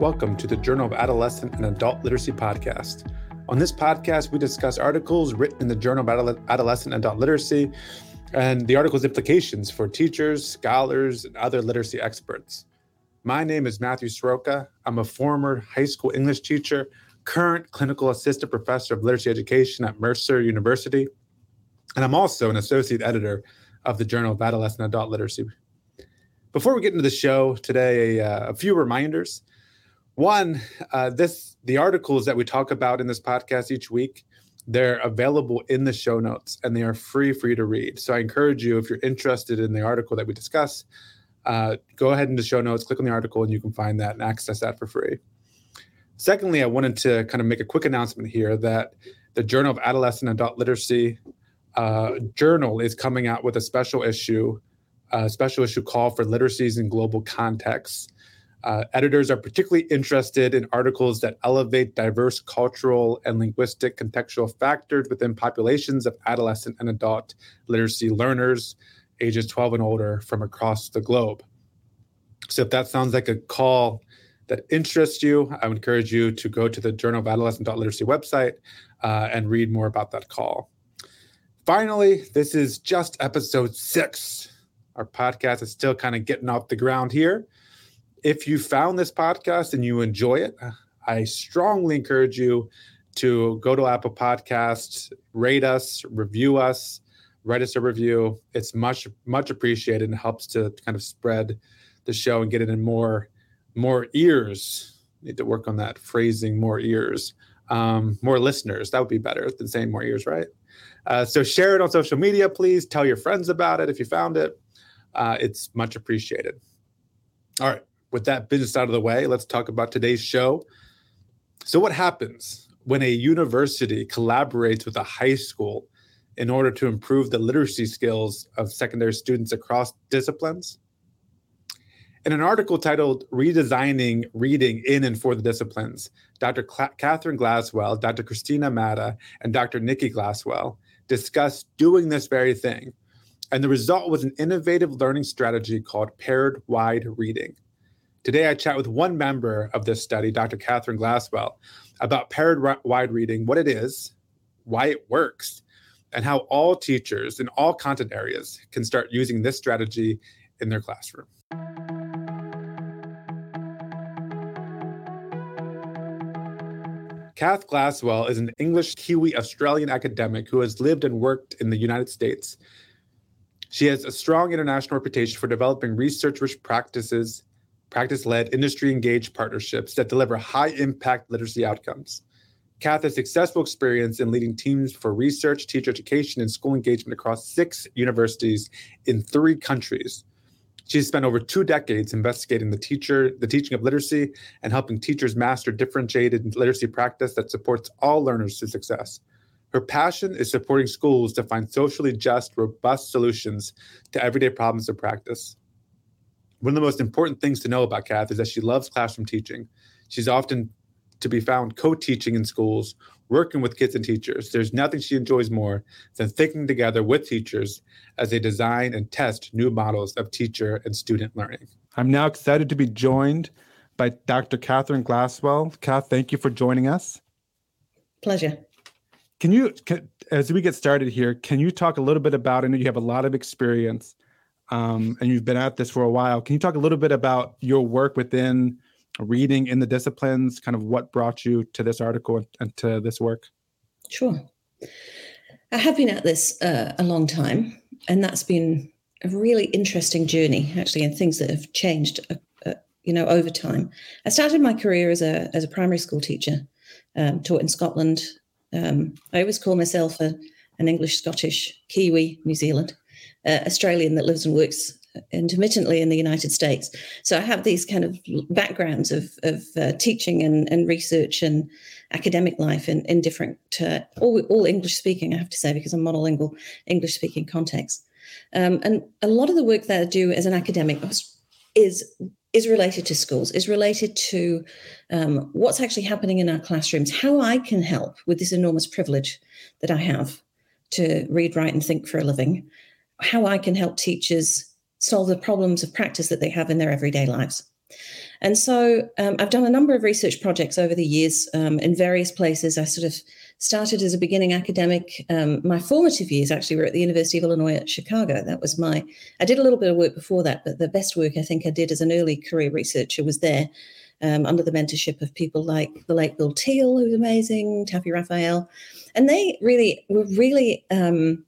Welcome to the Journal of Adolescent and Adult Literacy podcast. On this podcast, we discuss articles written in the Journal of Adolescent and Adult Literacy and the article's implications for teachers, scholars, and other literacy experts. My name is Matthew Sroka. I'm a former high school English teacher, current clinical assistant professor of literacy education at Mercer University, and I'm also an associate editor of the Journal of Adolescent and Adult Literacy. Before we get into the show today, uh, a few reminders. One, uh, this the articles that we talk about in this podcast each week, they're available in the show notes and they are free for you to read. So I encourage you, if you're interested in the article that we discuss, uh, go ahead into show notes, click on the article, and you can find that and access that for free. Secondly, I wanted to kind of make a quick announcement here that the Journal of Adolescent and Adult Literacy uh, journal is coming out with a special issue, a special issue call for literacies in global contexts. Uh, editors are particularly interested in articles that elevate diverse cultural and linguistic contextual factors within populations of adolescent and adult literacy learners ages 12 and older from across the globe. So, if that sounds like a call that interests you, I would encourage you to go to the Journal of Adolescent Literacy website uh, and read more about that call. Finally, this is just episode six. Our podcast is still kind of getting off the ground here if you found this podcast and you enjoy it, I strongly encourage you to go to Apple Podcasts, rate us, review us, write us a review. It's much, much appreciated and helps to kind of spread the show and get it in more, more ears. Need to work on that phrasing, more ears, um, more listeners. That would be better than saying more ears, right? Uh, so share it on social media, please. Tell your friends about it if you found it. Uh, it's much appreciated. All right with that business out of the way, let's talk about today's show. So, what happens when a university collaborates with a high school in order to improve the literacy skills of secondary students across disciplines? In an article titled Redesigning Reading in and for the Disciplines, Dr. Cl- Kathryn Glasswell, Dr. Christina Madda, and Dr. Nicky Glasswell discussed doing this very thing. And the result was an innovative learning strategy called paired wide reading. Today, I chat with one member of this study, Dr. Kathryn Glasswell, about paired wide reading, what it is, why it works, and how all teachers in all content areas can start using this strategy in their classroom. Kath Glasswell is an English Kiwi Australian academic who has lived and worked in the United States. She has a strong international reputation for developing research rich practices practice led, industry engaged partnerships that deliver high impact literacy outcomes. Kath has successful experience in leading teams for research, teacher education, and school engagement across six universities in three countries. She's spent over two decades investigating the teacher, the teaching of literacy, and helping teachers master differentiated literacy practice that supports all learners to success. Her passion is supporting schools to find socially just, robust solutions to everyday problems of practice. One of the most important things to know about Kath is that she loves classroom teaching. She's often to be found co teaching in schools, working with kids and teachers. There's nothing she enjoys more than thinking together with teachers as they design and test new models of teacher and student learning. I'm now excited to be joined by Dr. Kathryn Glasswell. Kath, thank you for joining us. Pleasure. Can you, can, as we get started here, can you talk a little bit about? I know you have a lot of experience um, and you've been at this for a while. Can you talk a little bit about your work within reading in the disciplines, kind of what brought you to this article and to this work? Sure. I have been at this uh, a long time, and that's been a really interesting journey, actually, and things that have changed, uh, uh, you know, over time. I started my career as a as a primary school teacher, um, taught in Scotland. Um, I always call myself a, an English Scottish Kiwi New Zealand uh, Australian that lives and works intermittently in the United States. So I have these kind of backgrounds of, of uh, teaching and, and research and academic life in, in different, uh, all, all English speaking, I have to say, because I'm monolingual English speaking context. Um, and a lot of the work that I do as an academic is is related to schools, is related to um, what's actually happening in our classrooms, how I can help with this enormous privilege that I have to read, write, and think for a living, how I can help teachers solve the problems of practice that they have in their everyday lives. And so um, I've done a number of research projects over the years um, in various places. I sort of started as a beginning academic. Um, my formative years actually were at the University of Illinois at Chicago. That was my, I did a little bit of work before that, but the best work I think I did as an early career researcher was there. Um, under the mentorship of people like the late Bill Teale, who's amazing, Taffy Raphael. And they really were really um,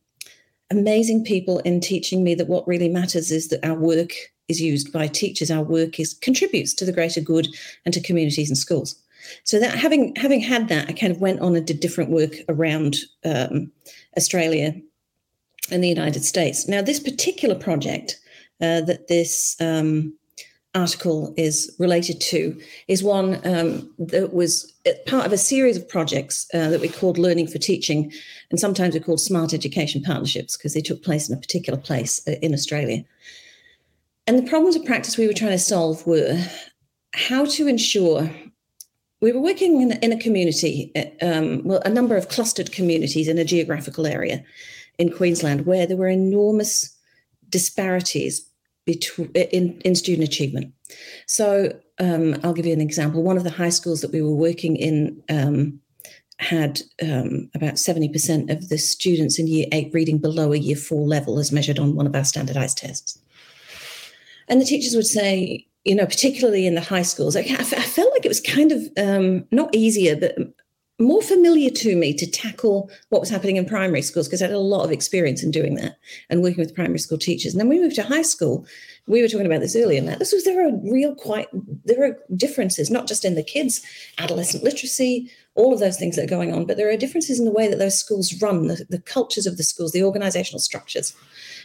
amazing people in teaching me that what really matters is that our work is used by teachers, our work is contributes to the greater good and to communities and schools. So that having having had that, I kind of went on and did different work around um, Australia and the United States. Now, this particular project uh, that this um, article is related to is one um, that was part of a series of projects uh, that we called Learning for Teaching, and sometimes we called Smart Education Partnerships because they took place in a particular place uh, in Australia. And the problems of practice we were trying to solve were how to ensure we were working in, in a community, um, well, a number of clustered communities in a geographical area in Queensland where there were enormous disparities between in, in student achievement. So um, I'll give you an example. One of the high schools that we were working in um, had um, about 70% of the students in year eight reading below a year four level as measured on one of our standardized tests. And the teachers would say, you know, particularly in the high schools, I, I felt like it was kind of um, not easier, but more familiar to me to tackle what was happening in primary schools because I had a lot of experience in doing that and working with primary school teachers. And then we moved to high school. We were talking about this earlier. Now, this was there are real quite there are differences, not just in the kids, adolescent literacy, all of those things that are going on, but there are differences in the way that those schools run, the, the cultures of the schools, the organizational structures.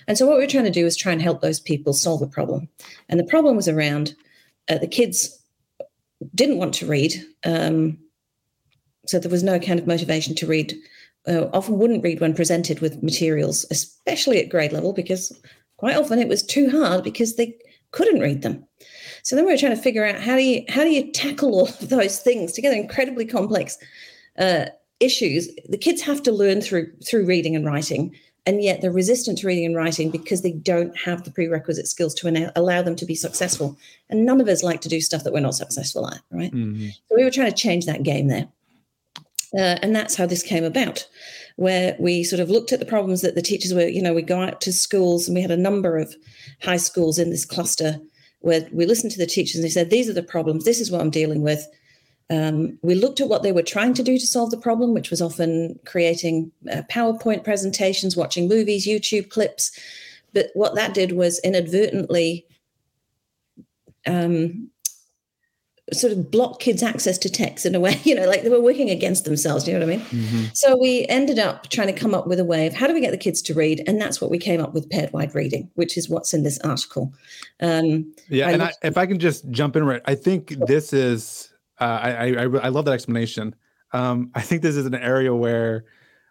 And so what we are trying to do is try and help those people solve a problem. And the problem was around uh, the kids didn't want to read. Um, so there was no kind of motivation to read. Uh, often wouldn't read when presented with materials, especially at grade level, because quite often it was too hard because they couldn't read them. So then we were trying to figure out how do you how do you tackle all of those things together, incredibly complex uh, issues. The kids have to learn through through reading and writing, and yet they're resistant to reading and writing because they don't have the prerequisite skills to allow them to be successful. And none of us like to do stuff that we're not successful at, right? Mm-hmm. So we were trying to change that game there. Uh, and that's how this came about, where we sort of looked at the problems that the teachers were, you know, we go out to schools and we had a number of high schools in this cluster where we listened to the teachers and they said, these are the problems, this is what I'm dealing with. Um, we looked at what they were trying to do to solve the problem, which was often creating uh, PowerPoint presentations, watching movies, YouTube clips. But what that did was inadvertently um, sort of block kids' access to text in a way, you know, like they were working against themselves. Do you know what I mean? Mm-hmm. So we ended up trying to come up with a way of how do we get the kids to read, and that's what we came up with paired wide reading, which is what's in this article. Um, yeah, I and I, if I can just jump in right, I think this is uh, I, I I love that explanation. Um, I think this is an area where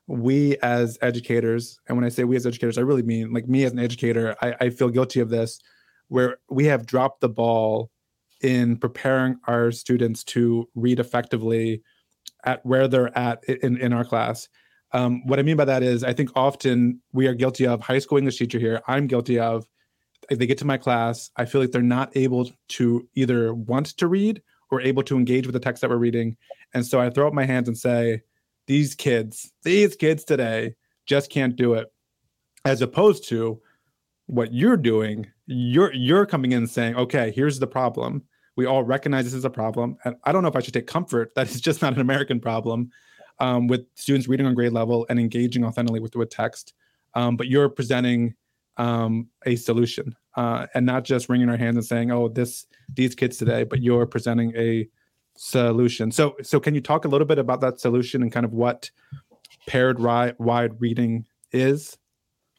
we as educators, and when I say we as educators, I really mean like me as an educator, I, I feel guilty of this, where we have dropped the ball in preparing our students to read effectively at where they're at in, in our class. Um, what I mean by that is, I think often we are guilty of high school English teacher here. I'm guilty of. If they get to my class, I feel like they're not able to either want to read or able to engage with the text that we're reading. And so I throw up my hands and say, these kids, these kids today just can't do it. As opposed to what you're doing, you're you're coming in saying, okay, here's the problem. We all recognize this is a problem. And I don't know if I should take comfort that it's just not an American problem um, with students reading on grade level and engaging authentically with, with text. Um, but you're presenting um, a solution uh, and not just wringing our hands and saying, "Oh, this these kids today," but you're presenting a solution. So, so can you talk a little bit about that solution and kind of what paired ri- wide reading is?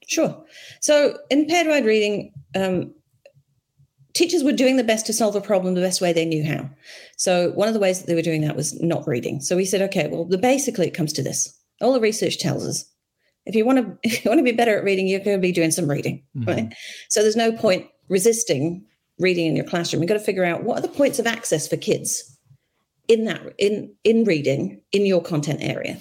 Sure. So, in paired wide reading, um, teachers were doing the best to solve a problem the best way they knew how. So, one of the ways that they were doing that was not reading. So, we said, okay, well, the basically it comes to this. All the research tells us if you want to if you want to be better at reading you're going to be doing some reading mm-hmm. right so there's no point resisting reading in your classroom you've got to figure out what are the points of access for kids in that in in reading in your content area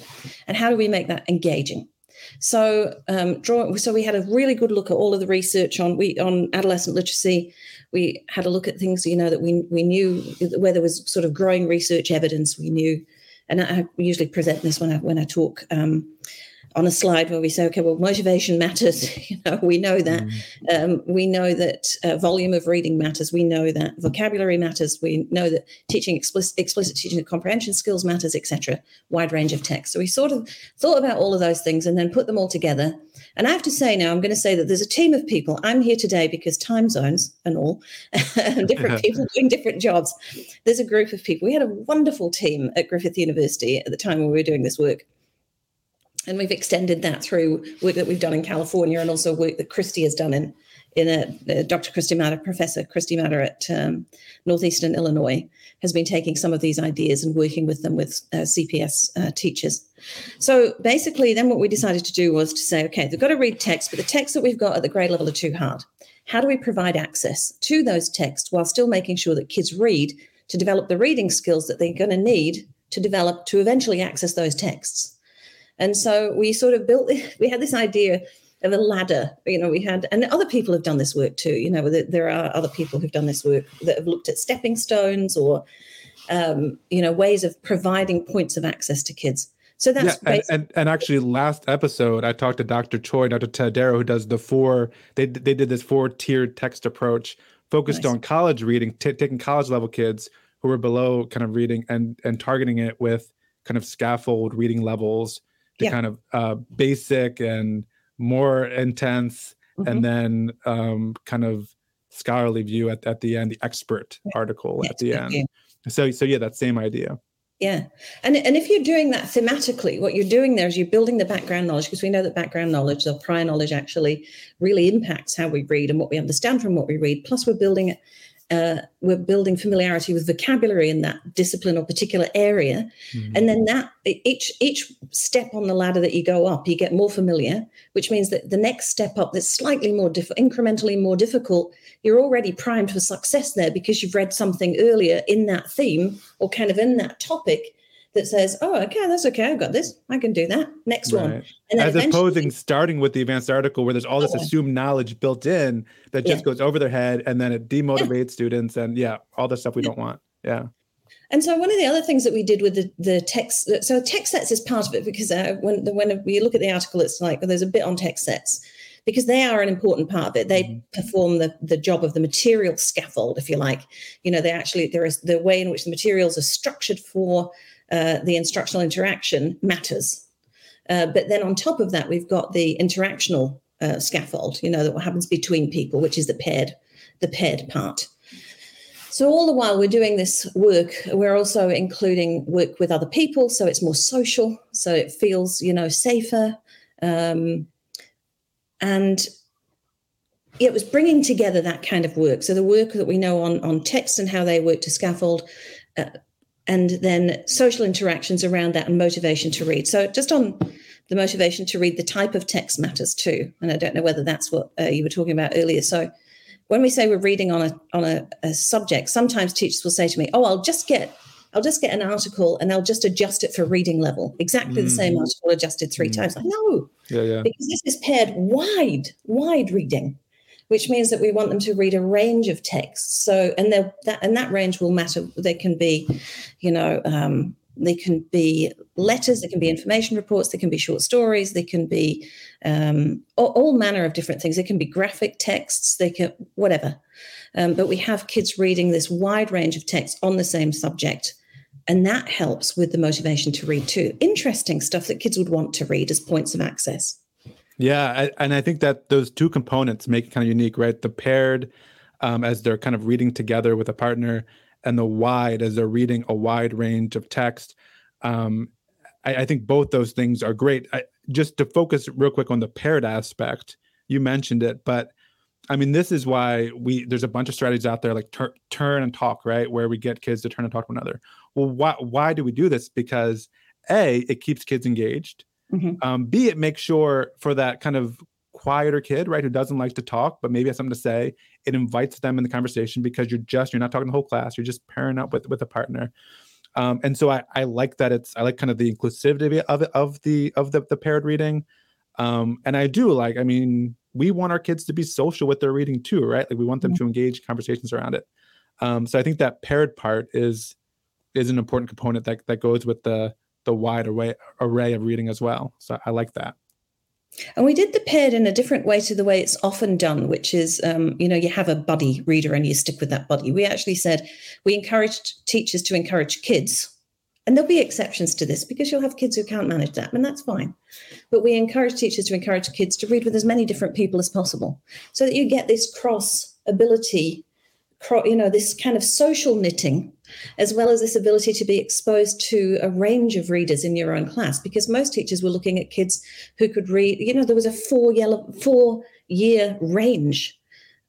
and how do we make that engaging So, um, draw, so we had a really good look at all of the research on we on adolescent literacy. We had a look at things, you know, that we we knew where there was sort of growing research evidence. We knew, and I usually present this when I when I talk. Um, on a slide where we say, okay, well, motivation matters. You know, we know that. Mm. Um, we know that uh, volume of reading matters. We know that vocabulary matters. We know that teaching explicit, explicit teaching of comprehension skills matters, etc. Wide range of text. So we sort of thought about all of those things and then put them all together. And I have to say now, I'm going to say that there's a team of people. I'm here today because time zones and all, different people doing different jobs. There's a group of people. We had a wonderful team at Griffith University at the time when we were doing this work and we've extended that through work that we've done in California and also work that Christy has done in in a, Dr. Christy Madda, Professor Christy Madda at um, Northeastern Illinois, has been taking some of these ideas and working with them with uh, CPS uh, teachers. So basically, then what we decided to do was to say, okay, they've got to read text, but the texts that we've got at the grade level are too hard. How do we provide access to those texts while still making sure that kids read to develop the reading skills that they're going to need to develop to eventually access those texts? And so we sort of built, we had this idea of a ladder. You know, we had, and other people have done this work too. You know, there are other people who've done this work that have looked at stepping stones or, um, you know, ways of providing points of access to kids. So that's yeah, and, and, and actually last episode I talked to Dr. Choi, Dr. Tadero, who does the four. They they did this four tiered text approach focused nice. on college reading, t- taking college level kids who were below kind of reading and and targeting it with kind of scaffold reading levels the yeah. kind of uh, basic and more intense, mm-hmm. and then um, kind of scholarly view at, at the end, the expert yeah. article yeah, at the end. So, so yeah, that same idea. Yeah. And, and if you're doing that thematically, what you're doing there is you're building the background knowledge because we know that background knowledge, the prior knowledge actually really impacts how we read and what we understand from what we read. Plus, we're building it uh, we're building familiarity with vocabulary in that discipline or particular area mm-hmm. and then that each each step on the ladder that you go up you get more familiar which means that the next step up that's slightly more diff- incrementally more difficult you're already primed for success there because you've read something earlier in that theme or kind of in that topic that says, "Oh, okay, that's okay. I've got this. I can do that." Next right. one. And As opposed to starting with the advanced article where there's all this assumed knowledge built in that just yeah. goes over their head and then it demotivates yeah. students and yeah, all the stuff we yeah. don't want. Yeah. And so one of the other things that we did with the, the text, so text sets is part of it because uh, when when we look at the article, it's like well, there's a bit on text sets because they are an important part of it. They mm-hmm. perform the, the job of the material scaffold, if you like. You know, they actually there is the way in which the materials are structured for uh, the instructional interaction matters. Uh, but then on top of that, we've got the interactional uh, scaffold, you know, that what happens between people, which is the paired, the paired part. So all the while we're doing this work, we're also including work with other people, so it's more social, so it feels, you know, safer. Um, and it was bringing together that kind of work. So the work that we know on on text and how they work to scaffold, uh, and then social interactions around that and motivation to read. So, just on the motivation to read, the type of text matters too. And I don't know whether that's what uh, you were talking about earlier. So, when we say we're reading on a on a, a, subject, sometimes teachers will say to me, "Oh, I'll just get." I'll just get an article and I'll just adjust it for reading level. Exactly mm. the same mm. article adjusted three mm. times. I know. Yeah, yeah. Because this is paired wide, wide reading which means that we want them to read a range of texts. So, and that and that range will matter. They can be, you know, um, they can be letters, they can be information reports, they can be short stories, they can be um, all, all, manner of different things. They can be graphic texts, they can whatever. Um, but we have kids reading this wide range of texts on the same subject. And that helps with the motivation to read too. Interesting stuff that kids would want to read as points of access. Yeah, I, and I think that those two components make it kind of unique, right? The paired um, as they're kind of reading together with a partner, and the wide as they're reading a wide range of text. Um, I, I, think both those things are great. I, just to focus real quick on the paired aspect, you mentioned it, but I mean, this is why we there's a bunch of strategies out there like tur- turn and talk, right, where we get kids to turn and talk to one another. Well, why why do we do this? Because a it keeps kids engaged Mm-hmm. Um, B, it makes sure for that kind of quieter kid, right, who doesn't like to talk, but maybe has something to say, it invites them in the conversation because you're just, you're not talking the whole class, you're just pairing up with, with a partner. Um, and so I, I like that it's, I like kind of the inclusivity of it, of the, of the, the paired reading. Um, and I do like, I mean, we want our kids to be social with their reading too, right? Like we want them mm-hmm. to engage conversations around it. Um, so I think that paired part is is an important component that that goes with the the wide array array of reading as well. So I like that. And we did the paired in a different way to the way it's often done, which is, um, you know, you have a buddy reader and you stick with that buddy. We actually said we encouraged teachers to encourage kids, and there'll be exceptions to this because you'll have kids who can't manage that, and that's fine. But we encourage teachers to encourage kids to read with as many different people as possible so that you get this cross ability, you know, this kind of social knitting as well as this ability to be exposed to a range of readers in your own class because most teachers were looking at kids who could read you know there was a four yellow four year range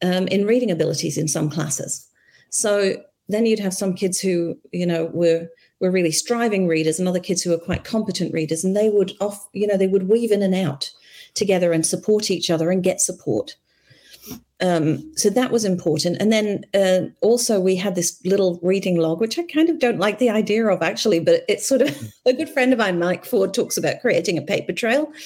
um, in reading abilities in some classes. So then you'd have some kids who you know were were really striving readers and other kids who were quite competent readers and they would off you know they would weave in and out together and support each other and get support um, so that was important. And then uh, also we had this little reading log, which I kind of don't like the idea of actually, but it's sort of a good friend of mine, Mike Ford, talks about creating a paper trail.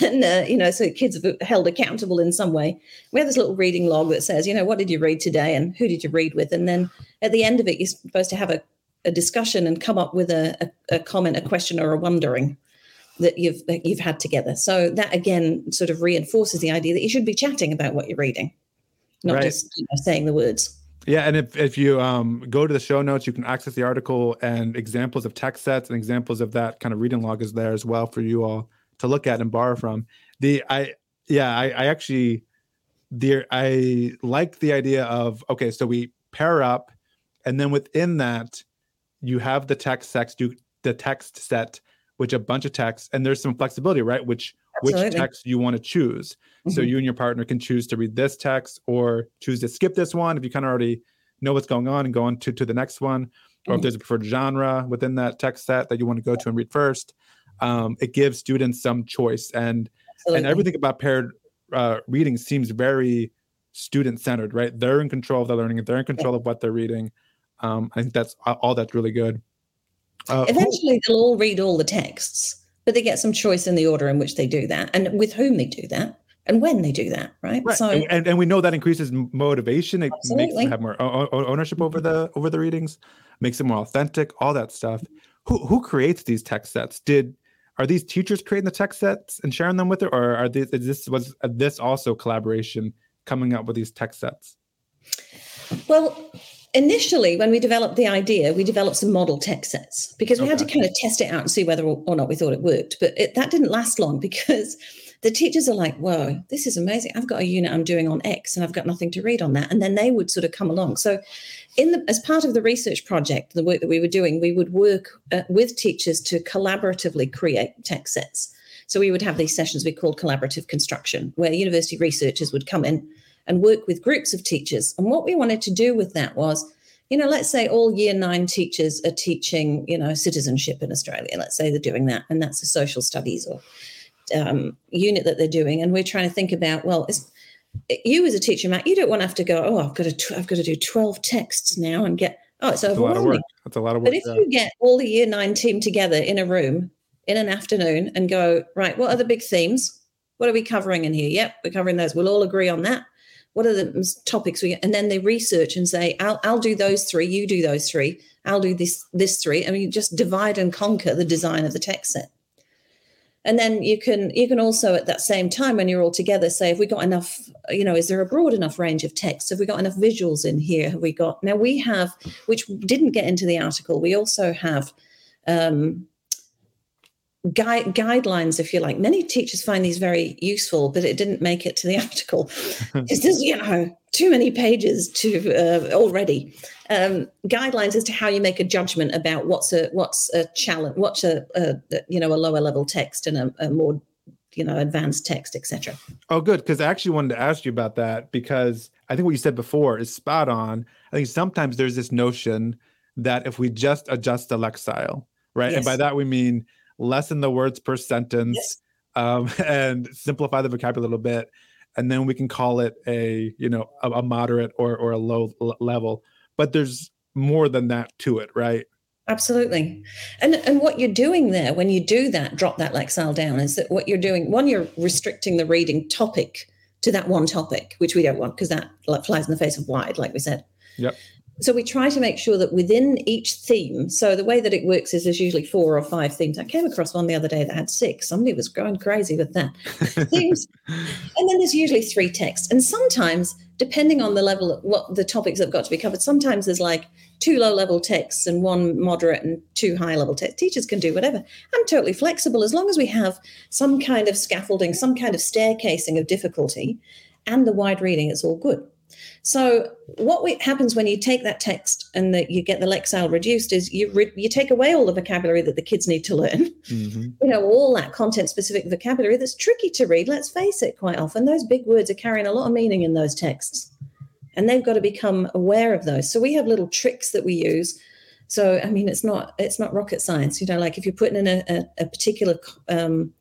And, uh, you know, so kids are held accountable in some way. We have this little reading log that says, you know, what did you read today and who did you read with? And then at the end of it, you're supposed to have a, a discussion and come up with a, a, a comment, a question, or a wondering that you've that you've had together. So that again sort of reinforces the idea that you should be chatting about what you're reading, not right. just you know, saying the words. Yeah, and if, if you um, go to the show notes, you can access the article and examples of text sets and examples of that kind of reading log is there as well for you all to look at and borrow from. The I yeah I, I actually the I like the idea of okay, so we pair up, and then within that you have the text set, do the text set which a bunch of texts, and there's some flexibility, right? Which Absolutely. which text you want to choose. Mm-hmm. So you and your partner can choose to read this text or choose to skip this one if you kind of already know what's going on and go on to, to the next one. Or mm-hmm. if there's a preferred genre within that text set that you want to go to and read first. Um, it gives students some choice and Absolutely. and everything about paired uh, reading seems very student centered, right? They're in control of the learning, they're in control yeah. of what they're reading. Um, I think that's all that's really good. Uh, Eventually, they'll all read all the texts, but they get some choice in the order in which they do that and with whom they do that and when they do that right, right. so and, and we know that increases motivation. It absolutely. makes them have more ownership over the over the readings makes it more authentic all that stuff. Who who creates these text sets? Did are these teachers creating the text sets and sharing them with it or are these is this was this also collaboration coming up with these text sets? Well initially, when we developed the idea, we developed some model text sets because we okay. had to kind of test it out and see whether or not we thought it worked. But it, that didn't last long because the teachers are like, whoa, this is amazing. I've got a unit I'm doing on X and I've got nothing to read on that. And then they would sort of come along. So, in the, as part of the research project, the work that we were doing, we would work uh, with teachers to collaboratively create text sets. So, we would have these sessions we called collaborative construction, where university researchers would come in and work with groups of teachers. And what we wanted to do with that was, you know, let's say all year nine teachers are teaching, you know, citizenship in Australia. Let's say they're doing that, and that's a social studies or um, unit that they're doing. And we're trying to think about, well, you as a teacher, Matt, you don't want to have to go, oh, I've got to, I've got to do 12 texts now and get, oh, it's That's overwhelming. A lot of work. That's a lot of work. But if yeah. you get all the year nine team together in a room in an afternoon and go, right, what are the big themes? What are we covering in here? Yep, we're covering those. We'll all agree on that what are the topics we and then they research and say I'll, I'll do those three you do those three i'll do this this three I mean, just divide and conquer the design of the text set. And then you can you can also at that same time when you're all together say have we got enough you know is there a broad enough range of text? Have we got enough visuals in here? Have we got now we have which didn't get into the article we also have um, guide, guidelines, if you like. Many teachers find these very useful, but it didn't make it to the article. it's just, you know, too many pages to uh, already. Um, guidelines as to how you make a judgment about what's a what's a challenge, what's a, a you know a lower level text and a, a more you know advanced text, etc. Oh, good, because I actually wanted to ask you about that because I think what you said before is spot on. I think sometimes there's this notion that if we just adjust the lexile, right, yes. and by that we mean lessen the words per sentence yes. um, and simplify the vocabulary a little bit and then we can call it a you know a, a moderate or or a low l- level but there's more than that to it right Absolutely. And and what you're doing there when you do that, drop that Lexile down, is that what you're doing, one, you're restricting the reading topic to that one topic, which we don't want because that flies in the face of wide, like we said. Yep. So we try to make sure that within each theme, so the way that it works is there's usually four or five themes. I came across one the other day that had six. Somebody was going crazy with that. themes. And then there's usually three texts. And sometimes, depending on the level of what the topics have got to be covered, sometimes there's like two low level texts and one moderate and two high level texts. Teachers can do whatever. I'm totally flexible as long as we have some kind of scaffolding, some kind of staircasing of difficulty and the wide reading, it's all good. So what we, happens when you take that text and that you get the Lexile reduced is you re, you take away all the vocabulary that the kids need to learn. Mm-hmm. You know, all that content specific vocabulary that's tricky to read. Let's face it, quite often those big words are carrying a lot of meaning in those texts, and they've got to become aware of those. So we have little tricks that we use. So I mean, it's not it's not rocket science. You know, like if you're putting in a, a, a particular um,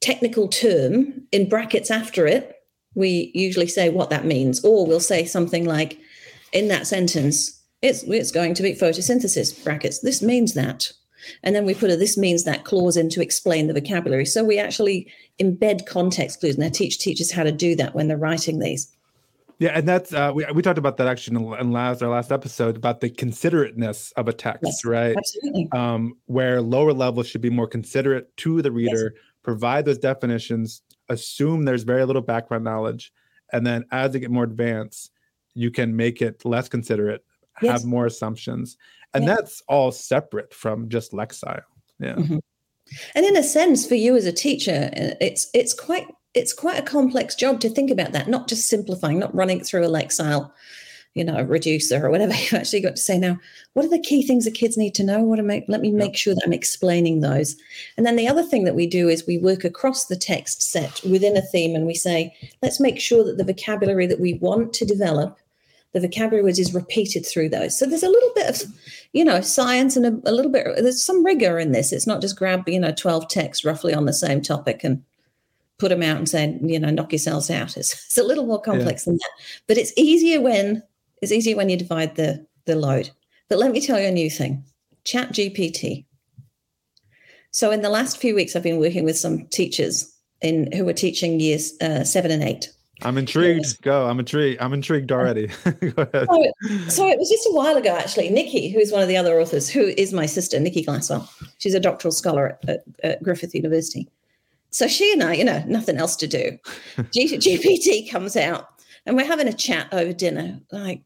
technical term in brackets after it we usually say what that means, or we'll say something like, in that sentence, it's it's going to be photosynthesis brackets. This means that. And then we put a this means that clause in to explain the vocabulary. So we actually embed context clues and I teach teachers how to do that when they're writing these. Yeah, and that's uh, we we talked about that actually in last our last episode about the considerateness of a text, yes, right? Absolutely. Um, where lower levels should be more considerate to the reader, yes. provide those definitions, assume there's very little background knowledge and then as they get more advanced you can make it less considerate yes. have more assumptions and yeah. that's all separate from just lexile yeah mm-hmm. and in a sense for you as a teacher uh, it's it's quite it's quite a complex job to think about that not just simplifying not running through a lexile you know, a reducer or whatever, you've actually got to say now, what are the key things the kids need to know? What to make let me make sure that I'm explaining those. And then the other thing that we do is we work across the text set within a theme and we say, let's make sure that the vocabulary that we want to develop the vocabulary is repeated through those. So there's a little bit of, you know, science and a, a, little bit, there's some rigor in this. It's not just grab, you know, 12 texts roughly on the same topic and put them out and say, you know, knock yourselves out. It's, it's a little more complex yeah. than that. But it's easier when it's easier when you divide the, the load. But let me tell you a new thing Chat GPT. So, in the last few weeks, I've been working with some teachers in who are teaching years uh, seven and eight. I'm intrigued. Yes. Go. I'm intrigued. I'm intrigued already. Go ahead. So, so, it was just a while ago, actually. Nicky, who's one of the other authors, who is my sister, Nicky Glasswell. She's a doctoral scholar at, at, at Griffith University. So she and I, you know, nothing else to do. G- GPT comes out, and we're having a chat over dinner. Like,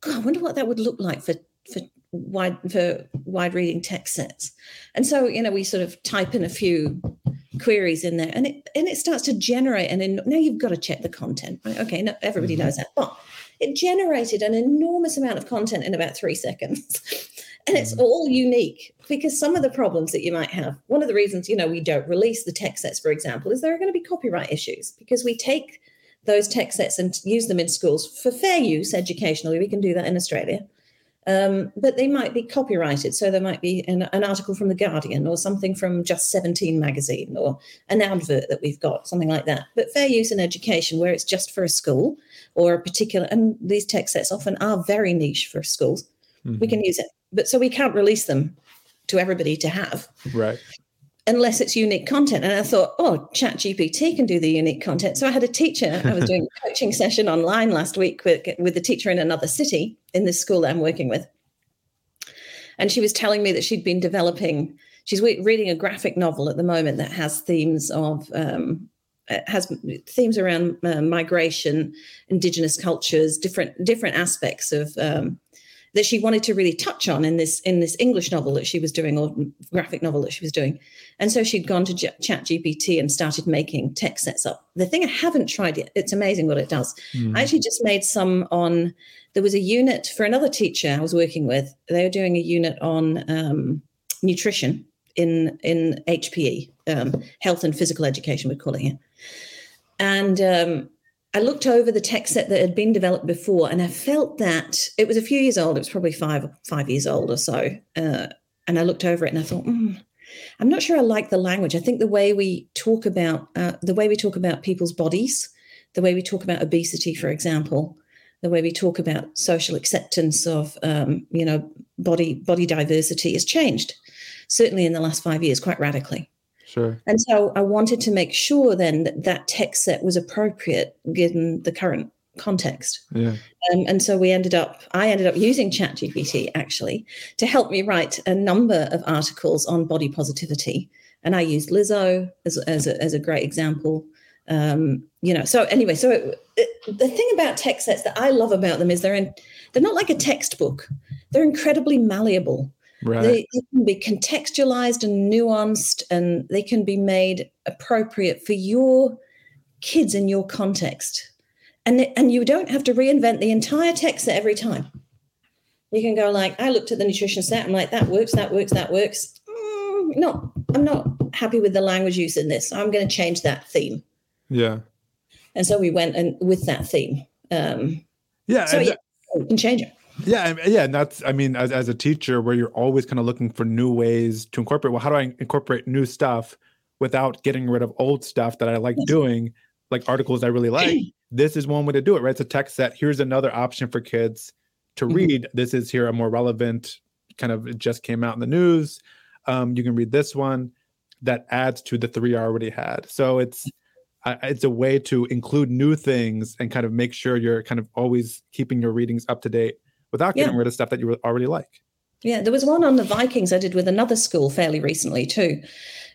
God, I wonder what that would look like for for wide for wide reading text sets. And so, you know, we sort of type in a few queries in there, and it and it starts to generate. And then now you've got to check the content. Right? Okay, no, everybody mm-hmm. knows that, but it generated an enormous amount of content in about three seconds. and it's mm-hmm. all unique because some of the problems that you might have one of the reasons you know we don't release the text sets for example is there are going to be copyright issues because we take those text sets and use them in schools for fair use educationally. We can do that in Australia. Um, but they might be copyrighted. So there might be an, an, article from The Guardian or something from Just 17 magazine or an advert that we've got, something like that. But fair use in education, where it's just for a school or a particular, and these text sets often are very niche for schools, mm-hmm. we can use it. But so we can't release them to everybody to have. Right unless it's unique content. And I thought, oh, Chat GPT can do the unique content. So I had a teacher, I was doing a coaching session online last week with, with a teacher in another city in this school that I'm working with. And she was telling me that she'd been developing, she's reading a graphic novel at the moment that has themes of, um, has themes around uh, migration, indigenous cultures, different different aspects of um, that she wanted to really touch on in this in this English novel that she was doing or graphic novel that she was doing. And so she'd gone to J- Chat GPT and started making text sets up. The thing I haven't tried yet, it's amazing what it does. Mm. I actually just made some on there was a unit for another teacher I was working with. They were doing a unit on um, nutrition in in HPE, um, health and physical education, we're calling it. And um, I looked over the tech set that had been developed before, and I felt that it was a few years old. It was probably five five years old or so. Uh, and I looked over it, and I thought, mm, I'm not sure I like the language. I think the way we talk about uh, the way we talk about people's bodies, the way we talk about obesity, for example, the way we talk about social acceptance of um, you know body body diversity has changed, certainly in the last five years, quite radically. Sure. And so I wanted to make sure then that that text set was appropriate given the current context. Yeah. Um, and so we ended up, I ended up using ChatGPT actually to help me write a number of articles on body positivity. And I used Lizzo as, as, a, as a great example. Um, you know, so anyway, so it, it, the thing about text sets that I love about them is they're in, they're not like a textbook. They're incredibly malleable. Right. They, they, can be contextualized and nuanced, and they can be made appropriate for your kids in your context. And and you don't have to reinvent the entire text every time. You can go like i looked at the nutrition set i'm like that works that works that works. Mm, no i'm not happy with the language use in this. I'm going to change that theme. Yeah. And so we went and with that theme. Um yeah so yeah we can change it yeah yeah and that's i mean as, as a teacher where you're always kind of looking for new ways to incorporate well how do i incorporate new stuff without getting rid of old stuff that i like doing like articles i really like this is one way to do it, right? It's a text set. Here's another option for kids to mm-hmm. read. This is here a more relevant kind of it just came out in the news. Um, you can read this one that adds to the three I already had. So it's uh, it's a way to include new things and kind of make sure you're kind of always keeping your readings up to date without getting yeah. rid of stuff that you already like. Yeah, there was one on the Vikings I did with another school fairly recently too,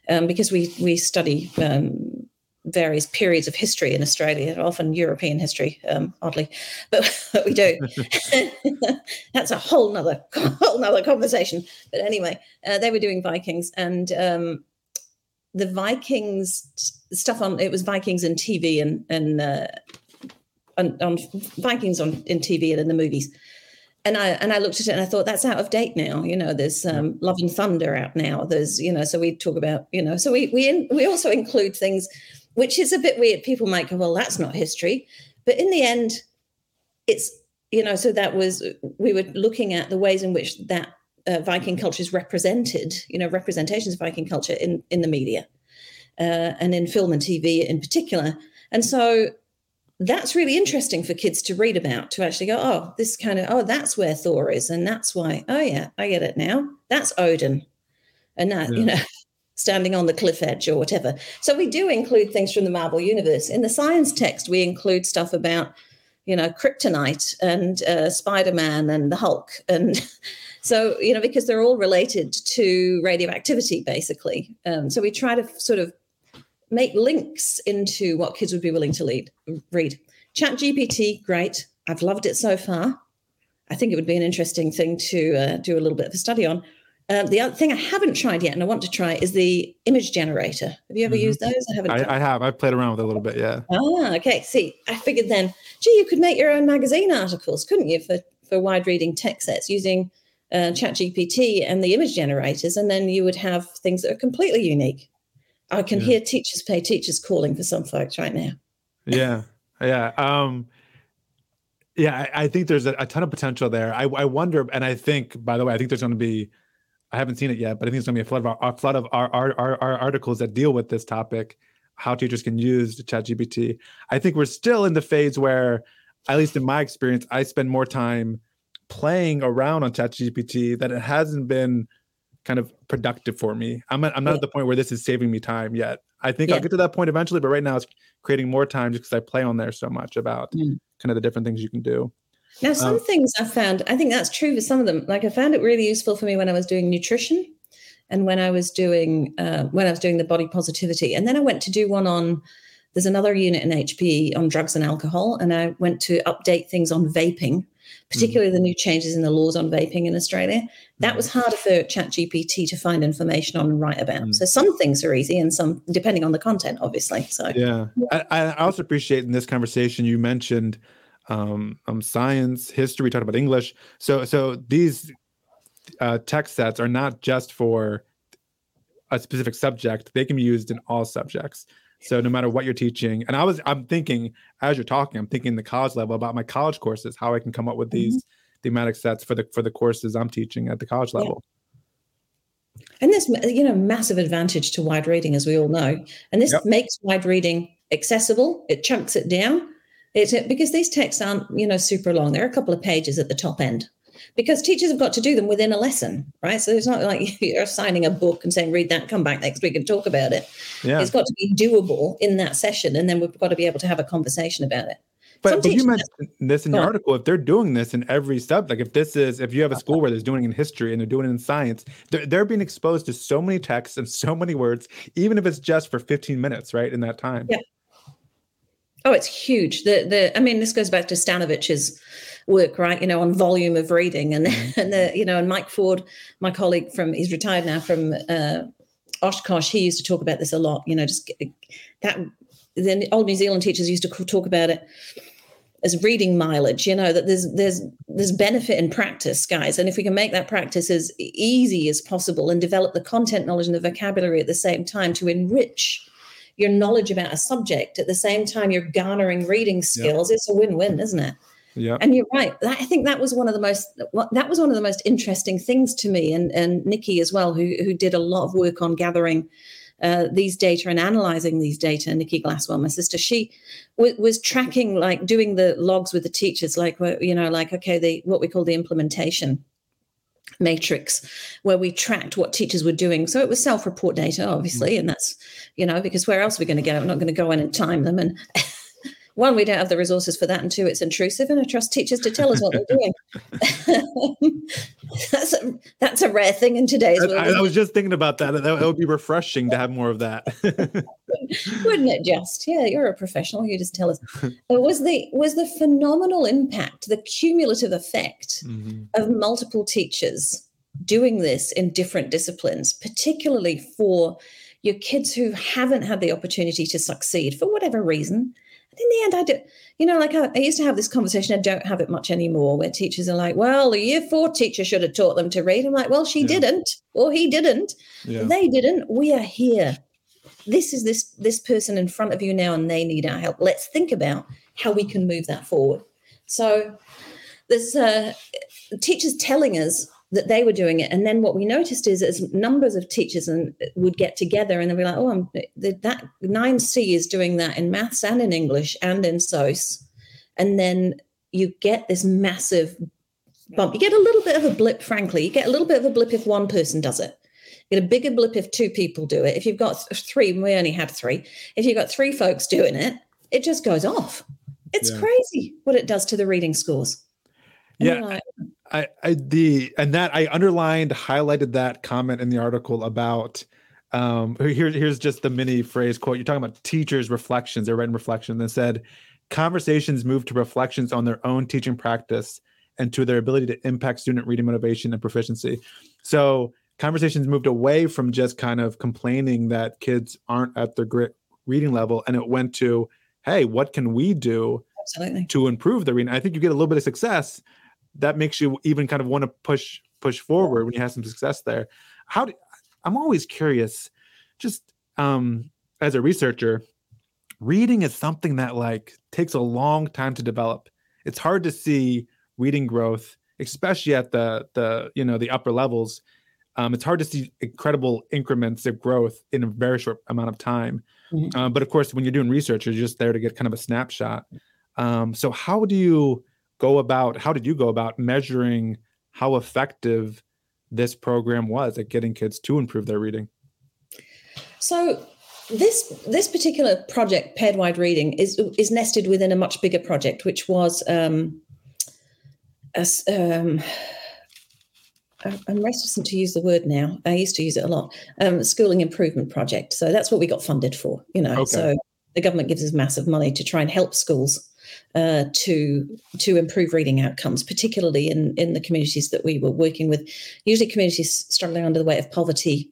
um, because we we study um, various periods of history in Australia, often European history, um, oddly, but, but we do. That's a whole nother whole nother conversation. But anyway, uh, they were doing Vikings, and um, the Vikings stuff on it was Vikings and TV and and uh, on, on Vikings on in TV and in the movies. And I and I looked at it and I thought that's out of date now. You know, there's um, Love and Thunder out now. There's you know, so we talk about you know, so we we in, we also include things which is a bit weird. People might go, well, that's not history. But in the end, it's, you know, so that was, we were looking at the ways in which that uh, Viking culture is represented, you know, representations of Viking culture in, in the media uh, and in film and TV in particular. And so that's really interesting for kids to read about, to actually go, oh, this kind of, oh, that's where Thor is. And that's why, oh, yeah, I get it now. That's Odin. And that, yeah. you know, standing on the cliff edge or whatever. So we do include things from the Marvel universe. In the science text, we include stuff about, you know, kryptonite and uh, Spider Man and the Hulk. And so, you know, because they're all related to radioactivity, basically. Um, so we try to sort of make links into what kids would be willing to lead, read. Chat GPT, great. I've loved it so far. I think it would be an interesting thing to uh, do a little bit of a study on. Um, the other thing I haven't tried yet and I want to try is the image generator. Have you ever mm-hmm. used those? I haven't. I, I, have. I've played around with it a little bit. Yeah. Ah, okay. See, I figured then, gee, you could make your own magazine articles, couldn't you, for for wide reading text sets using uh, ChatGPT and the image generators, and then you would have things that are completely unique. I can yeah. hear teachers pay teachers calling for some folks right now. Yeah, yeah. Um, yeah, I, I think there's a, a, ton of potential there. I, I wonder, and I think, by the way, I think there's going to be I haven't seen it yet, but I think it's going to be a flood of our, a flood of our, our, our, our, articles that deal with this topic, how teachers can use ChatGPT. I think we're still in the phase where, at least in my experience, I spend more time playing around on ChatGPT that it hasn't been kind of productive for me. I'm I'm not at the point where this is saving me time yet. I think yeah. I'll get to that point eventually, but right now it's creating more time just because I play on there so much about mm. kind of the different things you can do. Now, some um, things I found, I think that's true for some of them. Like I found it really useful for me when I was doing nutrition and when I was doing uh, when I was doing the body positivity. And then I went to do one on there's another unit in HPE on drugs and alcohol, and I went to update things on vaping, particularly mm-hmm. the new changes in the laws on vaping in Australia. That mm-hmm. was harder for ChatGPT to find information on and write about. Mm-hmm. So some things are easy, and some depending on the content, obviously. So yeah, I, I also appreciate in this conversation you mentioned um, um, science, history, talked about English. So so these uh, text sets are not just for a specific subject; they can be used in all subjects. So no matter what you're teaching, and I was I'm thinking as you're talking, I'm thinking the college level about my college courses, how I can come up with these mm-hmm. thematic sets for the for the courses I'm teaching at the college level. Yeah. And this you know massive advantage to wide reading, as we all know, and this yep. makes wide reading accessible. It chunks it down, it's because these texts aren't, you know, super long. They're a couple of pages at the top end. Because teachers have got to do them within a lesson, right? So it's not like you're assigning a book and saying, read that, come back next week and talk about it. Yeah. It's got to be doable in that session. And then we've got to be able to have a conversation about it. But, but you mentioned this in your article. If they're doing this in every subject, like if this is, if you have a school where there's doing it in history and they're doing it in science, they're, they're being exposed to so many texts and so many words, even if it's just for 15 minutes, right? In that time. Yeah. Oh, it's huge. The the I mean, this goes back to Stanovich's work, right? You know, on volume of reading, and mm-hmm. and the you know, and Mike Ford, my colleague from he's retired now from uh, Oshkosh. He used to talk about this a lot. You know, just that the old New Zealand teachers used to talk about it as reading mileage you know that there's there's there's benefit in practice guys and if we can make that practice as easy as possible and develop the content knowledge and the vocabulary at the same time to enrich your knowledge about a subject at the same time you're garnering reading skills yep. it's a win-win isn't it yeah and you're right i think that was one of the most that was one of the most interesting things to me and and Nicky as well who who did a lot of work on gathering uh, these data and analyzing these data. Nicky Glasswell, my sister, she w- was tracking, like doing the logs with the teachers, like you know, like okay, the what we call the implementation matrix where we tracked what teachers were doing so it was self-report data obviously mm. and that's you know because where else are we going to go i'm not going to go in and time them and one, we don't have the resources for that, and two, it's intrusive, and I trust teachers to tell us what they're doing. that's a that's a rare thing in today's world. I, I was just thinking about that. That would be refreshing to have more of that. Wouldn't it? Just yeah, you're a professional. You just tell us. It was the was the phenomenal impact, the cumulative effect mm-hmm. of multiple teachers doing this in different disciplines, particularly for your kids who haven't had the opportunity to succeed for whatever reason And in the end, I do, you know, like I, I, used to have this conversation. I don't have it much anymore where teachers are like, well, the year four teacher should have taught them to read. I'm like, well, she yeah. didn't, or he didn't. Yeah. They didn't. We are here. This is this this person in front of you now, and they need our help. Let's think about how we can move that forward. So there's uh, teachers telling us that they were doing it. And then what we noticed is as numbers of teachers and uh, would get together and they'd be like, oh, um, I'm, that 9C is doing that in maths and in English and in SOSE. And then you get this massive bump. You get a little bit of a blip, frankly. You get a little bit of a blip if one person does it. You get a bigger blip if two people do it. If you've got three, we only have three. If you've got three folks doing it, it just goes off. It's yeah. crazy what it does to the reading scores. And yeah. Like, I, I the and that I underlined, highlighted that comment in the article about um here, here's just the mini phrase quote. You're talking about teachers' reflections, they're writing reflections and said conversations move to reflections on their own teaching practice and to their ability to impact student reading motivation and proficiency. So conversations moved away from just kind of complaining that kids aren't at their grit reading level and it went to hey what can we do Absolutely. to improve the reading i think you get a little bit of success that makes you even kind of want to push push forward when you have some success there. How do I'm always curious, just um, as a researcher, reading is something that like takes a long time to develop. It's hard to see reading growth, especially at the the you know the upper levels. Um, it's hard to see incredible increments of growth in a very short amount of time. Mm-hmm. Um, but of course, when you're doing research, you're just there to get kind of a snapshot. Um, so how do you go about how did you go about measuring how effective this program was at getting kids to improve their reading so this this particular project paired wide reading is is nested within a much bigger project which was um, a, um I'm reticent to use the word now. I used to use it a lot. Um, schooling improvement project. So that's what we got funded for. You know, okay. so the government gives us massive money to try and help schools uh, to to improve reading outcomes, particularly in in the communities that we were working with, usually communities struggling under the weight of poverty,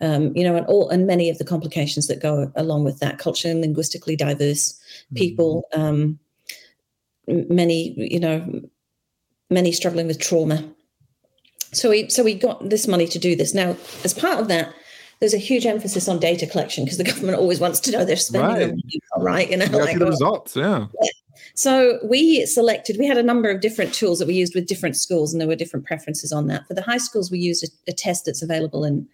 um, you know, and all and many of the complications that go along with that, culturally and linguistically diverse mm-hmm. people, mm-hmm. um, many you know, many struggling with trauma. So we so we got this money to do this. Now, as part of that, there's a huge emphasis on data collection because the government always wants to know they're spending right. right? You know, like, the results, yeah. So we selected, we had a number of different tools that we used with different schools, and there were different preferences on that. For the high schools, we used a, a test that's available in,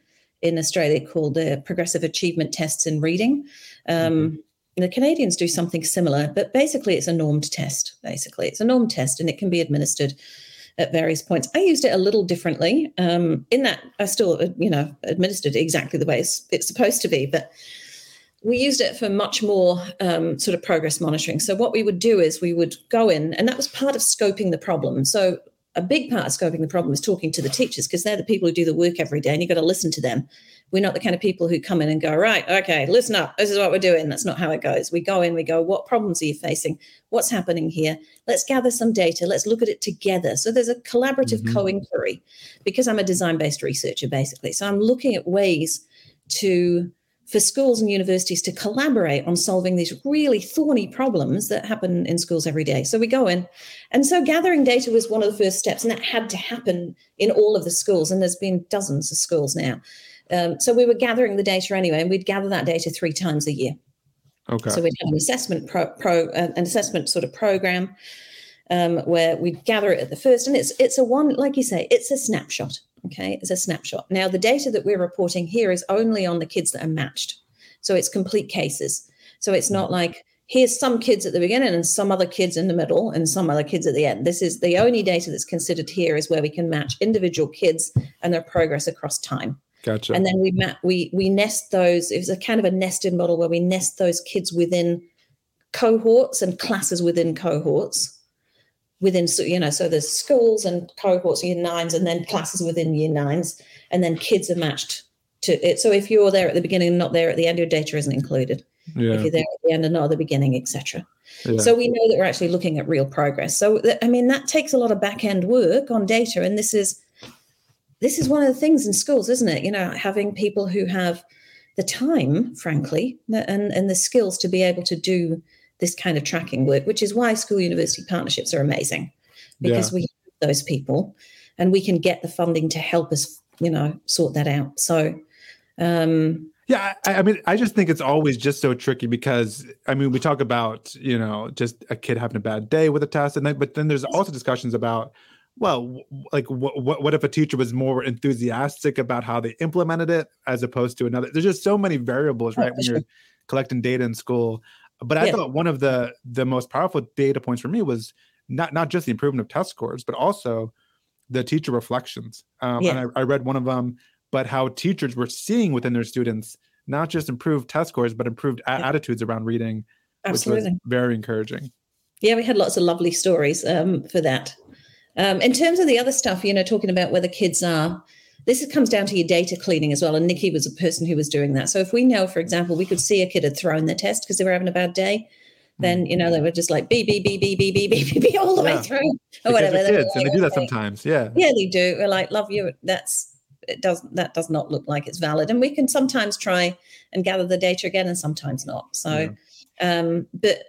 in Australia called the Progressive Achievement Tests in Reading. Um, mm-hmm. The Canadians do something similar, but basically it's a normed test. Basically, it's a normed test, and it can be administered at various points. I used it a little differently. Um, in that, I still, uh, you know, administered exactly the way it's, it's supposed to be, but we used it for much more um, sort of progress monitoring. So what we would do is we would go in, and that was part of scoping the problem. So a big part of scoping the problem is talking to the teachers because they're the people who do the work every day, and you've got to listen to them. We're not the kind of people who come in and go, right, okay, listen up. This is what we're doing. That's not how it goes. We go in, we go, what problems are you facing? What's happening here? Let's gather some data. Let's look at it together. So there's a collaborative mm-hmm. co-inquiry because I'm a design-based researcher, basically. So I'm looking at ways to for schools and universities to collaborate on solving these really thorny problems that happen in schools every day. So we go in. And so gathering data was one of the first steps, and that had to happen in all of the schools. And there's been dozens of schools now. Um, so we were gathering the data anyway, and we'd gather that data three times a year. Okay. So we'd have an assessment pro, pro uh, an assessment sort of program um, where we'd gather it at the first, and it's it's a one like you say, it's a snapshot. Okay, it's a snapshot. Now, the data that we're reporting here is only on the kids that are matched. So it's complete cases. So it's not like here's some kids at the beginning and some other kids in the middle and some other kids at the end. This is the only data that's considered here is where we can match individual kids and their progress across time. Gotcha. And then we map we we nest those. It was a kind of a nested model where we nest those kids within cohorts and classes within cohorts within you know so there's schools and cohorts year nines and then classes within year nines and then kids are matched to it. So if you're there at the beginning and not there at the end your data isn't included. Yeah. if you're there at the end and not at the beginning etc yeah. so we know that we're actually looking at real progress. So i mean that takes a lot of back end work on data and this is this is one of the things in schools isn't it? You know having people who have the time frankly and and the skills to be able to do this kind of tracking work, which is why school university partnerships are amazing because yeah. we have those people and we can get the funding to help us, you know, sort that out. So, um, yeah, I, I, mean, I just think it's always just so tricky because I mean, we talk about you know just a kid having a bad day with a test, and then but then there's also discussions about well, like what what, what if a teacher was more enthusiastic about how they implemented it as opposed to another? There's just so many variables, right? when you're collecting data in school. But I yeah. thought one of the the most powerful data points for me was not not just the improvement of test scores, but also the teacher reflections. Um, yeah. And I, I read one of them, but how teachers were seeing within their students not just improved test scores, but improved a- attitudes around reading, Absolutely. which was very encouraging. Yeah, we had lots of lovely stories um, for that. Um, in terms of the other stuff, you know, talking about where the kids are, this comes down to your data cleaning as well. And Nicky was a person who was doing that. So if we know, for example, we could see a kid had thrown the test because they were having a bad day, then you know they were just like beep beep beep beep beep beep beep beep all the yeah. way through or because whatever. Kids, like, and they do that sometimes. Yeah. Yeah, they do. We're like, love you. That's it does that does not look like it's valid. And we can sometimes try and gather the data again and sometimes not. So yeah. um, but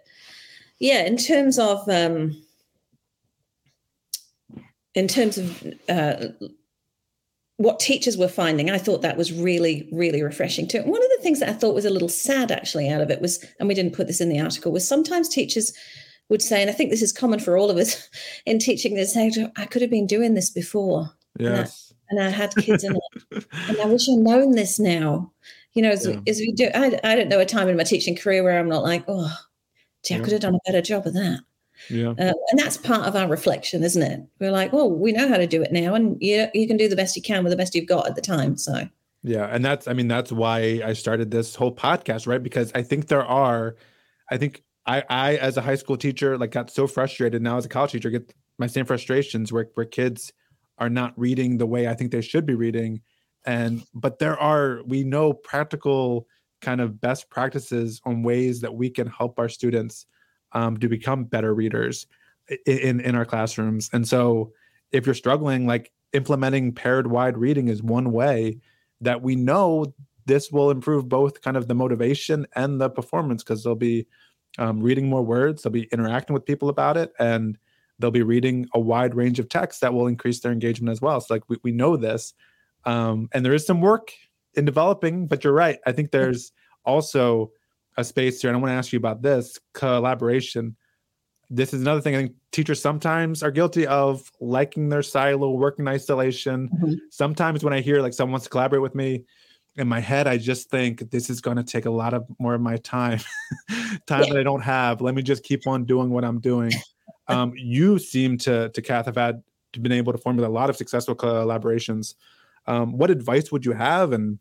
yeah, in terms of um in terms of uh, what teachers were finding, I thought that was really, really refreshing too. one of the things that I thought was a little sad actually out of it was, and we didn't put this in the article, was sometimes teachers would say, and I think this is common for all of us in teaching, they say, I could have been doing this before. Yes. And I, and I had kids in it. and I wish I'd known this now. You know, as, yeah. as we do, I, I don't know a time in my teaching career where I'm not like, oh, gee, I could have done a better job of that. Yeah. Uh, and that's part of our reflection, isn't it? We're like, well, we know how to do it now, and you you can do the best you can with the best you've got at the time. So. Yeah, and that's I mean that's why I started this whole podcast, right? Because I think there are, I think I I as a high school teacher like got so frustrated now as a college teacher get my same frustrations where where kids are not reading the way I think they should be reading, and but there are we know practical kind of best practices on ways that we can help our students um, to become better readers in in our classrooms. And so, if you're struggling, like implementing paired wide reading is one way that we know this will improve both kind of the motivation and the performance because they'll be um, reading more words, they'll be interacting with people about it, and they'll be reading a wide range of text that will increase their engagement as well. So, like we, we know this, um, and there is some work in developing, but you're right. I think there's also a space here, and I want to ask you about this collaboration. This is another thing I think teachers sometimes are guilty of liking their silo, working in isolation. Mm-hmm. Sometimes when I hear like someone wants to collaborate with me, in my head, I just think this is going to take a lot of more of my time, time yeah. that I don't have. Let me just keep on doing what I'm doing. Um, you seem to, to Kath, have had been able to formulate a lot of successful collaborations. Um, what advice would you have and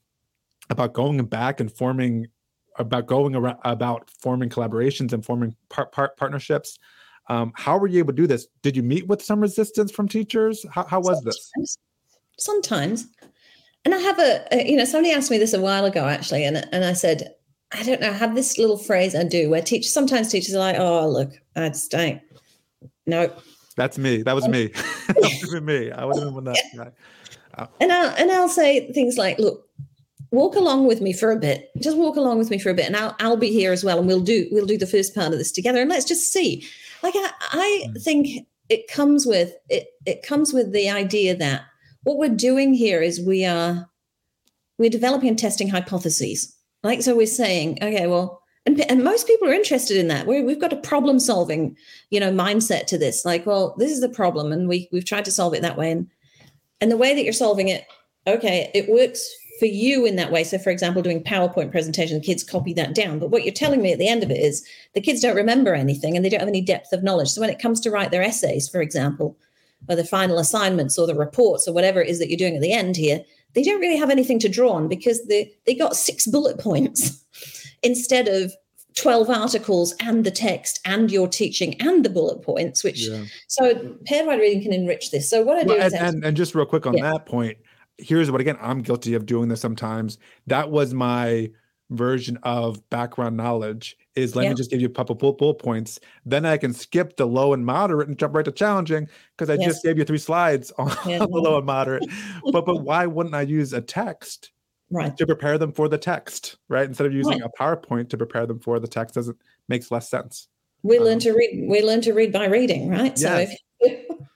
about going back and forming about going around about forming collaborations and forming par- par- partnerships? Um, how were you able to do this? Did you meet with some resistance from teachers? How, how was sometimes, this? Sometimes. And I have a, a, you know, somebody asked me this a while ago actually, and and I said, I don't know, I have this little phrase I do where teachers sometimes teachers are like, oh look, I just don't. No. That's me. That was me. that have me. I would have been one that guy. Uh, and I'll and I'll say things like, look, walk along with me for a bit. Just walk along with me for a bit, and I'll I'll be here as well, and we'll do we'll do the first part of this together, and let's just see. Like I, I mm. think it comes with it. It comes with the idea that what we're doing here is we are we're developing and testing hypotheses. Like so, we're saying, okay, well, and, and most people are interested in that. we we've got a problem solving, you know, mindset to this. Like, well, this is the problem, and we we've tried to solve it that way, and and the way that you're solving it, okay, it works for you in that way. So, for example, doing PowerPoint presentation, the kids copy that down. But what you're telling me at the end of it is the kids don't remember anything and they don't have any depth of knowledge. So, when it comes to write their essays, for example, or the final assignments or the reports or whatever it is that you're doing at the end here, they don't really have anything to draw on because they, they got six bullet points instead of 12 articles and the text and your teaching and the bullet points which yeah. so paired reading can enrich this so what i do well, is and, and, and, just real quick on yeah. that point here's what again i'm guilty of doing this sometimes. That was my version of background knowledge is let me just give you a couple bullet points. Then i can skip the low and moderate and jump right to challenging because i yes. just gave you three slides on yeah. the low and moderate. But but why wouldn't i use a text right. to prepare them for the text right? Instead of using right. a powerpoint to prepare them for the text doesn't makes less sense. We um, learn to read we learn to read by reading right? So if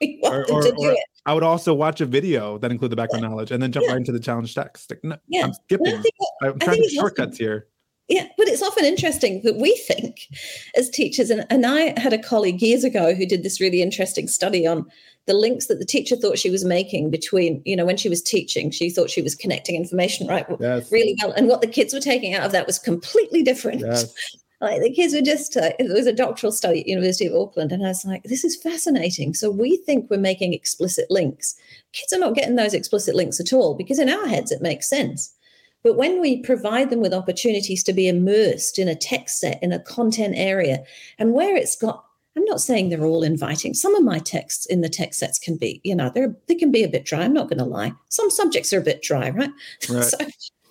we want or, them or, to do it I would also watch a video that include the background knowledge and then jump yeah. right into the challenge text. Like, no, yeah. I'm skipping. I'm trying to shortcuts often, here. Yeah, but it's often interesting that we think as teachers, and, and I had a colleague years ago who did this really interesting study on the links that the teacher thought she was making between, you know, when she was teaching, she thought she was connecting information right yes. really well. And what the kids were taking out of that was completely different. Yes. Like the kids were just, uh, it was a doctoral study at University of Auckland. And I was like, this is fascinating. So we think we're making explicit links. Kids are not getting those explicit links at all because in our heads it makes sense. But when we provide them with opportunities to be immersed in a text set, in a content area, and where it's got, I'm not saying they're all inviting. Some of my texts in the text sets can be, you know, they're they can be a bit dry. I'm not going to lie. Some subjects are a bit dry, right? right. so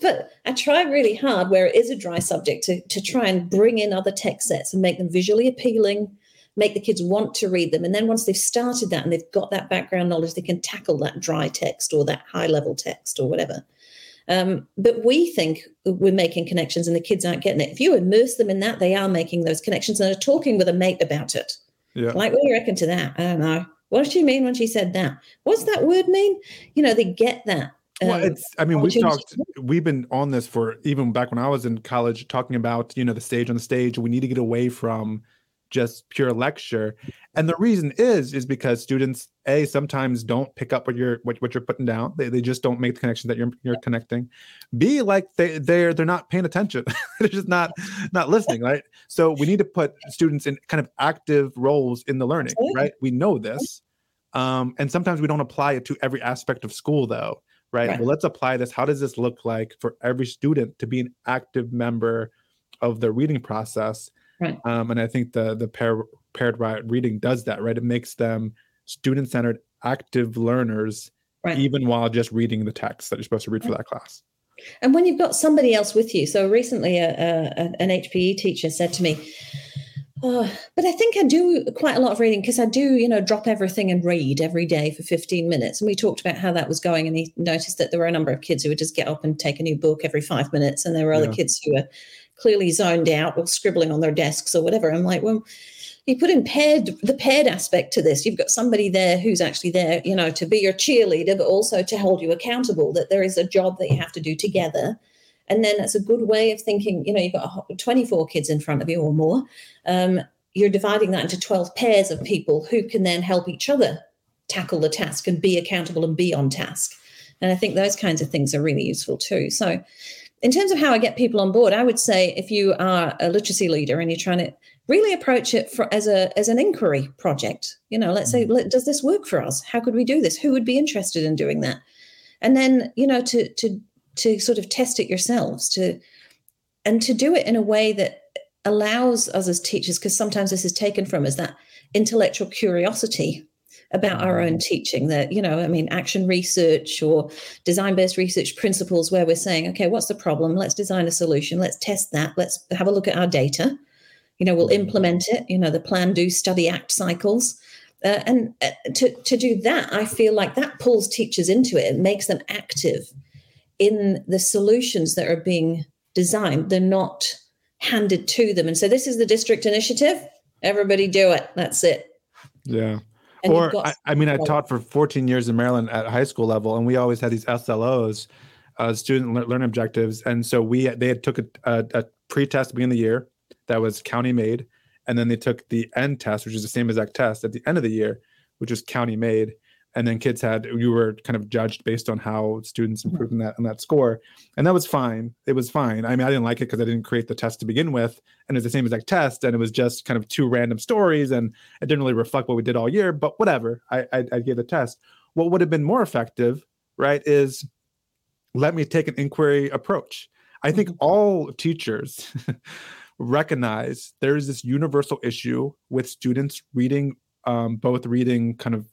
but I try really hard where it is a dry subject to, to try and bring in other text sets and make them visually appealing, make the kids want to read them. And then once they've started that and they've got that background knowledge, they can tackle that dry text or that high level text or whatever. Um, but we think we're making connections and the kids aren't getting it. If you immerse them in that, they are making those connections and are talking with a mate about it. Yeah. Like, what do you reckon to that? I don't know. What does she mean when she said that? What's that word mean? You know, they get that well, it's. I mean, we've talked. We've been on this for even back when I was in college, talking about you know the stage on the stage. We need to get away from just pure lecture, and the reason is is because students a sometimes don't pick up what you're what, what you're putting down. They, they just don't make the connection that you're you're connecting. B like they they're they're not paying attention. they're just not not listening, right? So we need to put students in kind of active roles in the learning, right? We know this. Um, and sometimes we don't apply it to every aspect of school though right? right. Well, let's apply this. How does this look like for every student to be an active member of the reading process? Right. Um, and I think the the pair, paired reading does that, right? It makes them student centered, active learners, right. even while just reading the text that you're supposed to read right. for that class. And when you've got somebody else with you, so recently a, a, an HPE teacher said to me, Oh, but I think I do quite a lot of reading because I do, you know, drop everything and read every day for 15 minutes. And we talked about how that was going. And he noticed that there were a number of kids who would just get up and take a new book every five minutes. And there were other yeah. kids who were clearly zoned out or scribbling on their desks or whatever. I'm like, well, you put in paired the paired aspect to this. You've got somebody there who's actually there, you know, to be your cheerleader, but also to hold you accountable, that there is a job that you have to do together and then that's a good way of thinking, you know, you've got 24 kids in front of you or more. Um, you're dividing that into 12 pairs of people who can then help each other tackle the task and be accountable and be on task. And I think those kinds of things are really useful too. So, in terms of how I get people on board, I would say if you are a literacy leader and you're trying to really approach it for, as a as an inquiry project. You know, let's say, mm. does this work for us? How could we do this? Who would be interested in doing that? And then, you know, to to to sort of test it yourselves, to and to do it in a way that allows us as teachers, because sometimes this is taken from us, that intellectual curiosity about our own mm. teaching that you know i mean action research or design based research principles where we're saying okay what's the problem? Let's design a solution. Let's test that. Let's have a look at our data. You know we'll mm. implement it. You know the plan do study act cycles. Uh, and uh, to, to do that i feel like that pulls teachers into it. And makes them active in the solutions that are being designed. They're not handed to them. And so this is the district initiative. Everybody do it. That's it. Yeah. And or I, I, mean, I taught for 14 years in Maryland at high school level, and we always had these SLOs, uh, student learning objectives, and so we they had took a, a, a pre-test at the beginning of the year that was county made, and then they took the end test, which is the same exact test at the end of the year, which was county made, and then kids had you were kind of judged based on how students mm-hmm. improved in that in that score. And that was fine. It was fine. I mean i didn't like it because i didn't create the test to begin with and it's the same exact test and it was just kind of two random stories and it didn't really reflect what we did all year but whatever. I i, I gave the test. What would have been more effective right is let me take an inquiry approach. I think mm-hmm. all teachers recognize there is this universal issue with students reading um, both reading kind of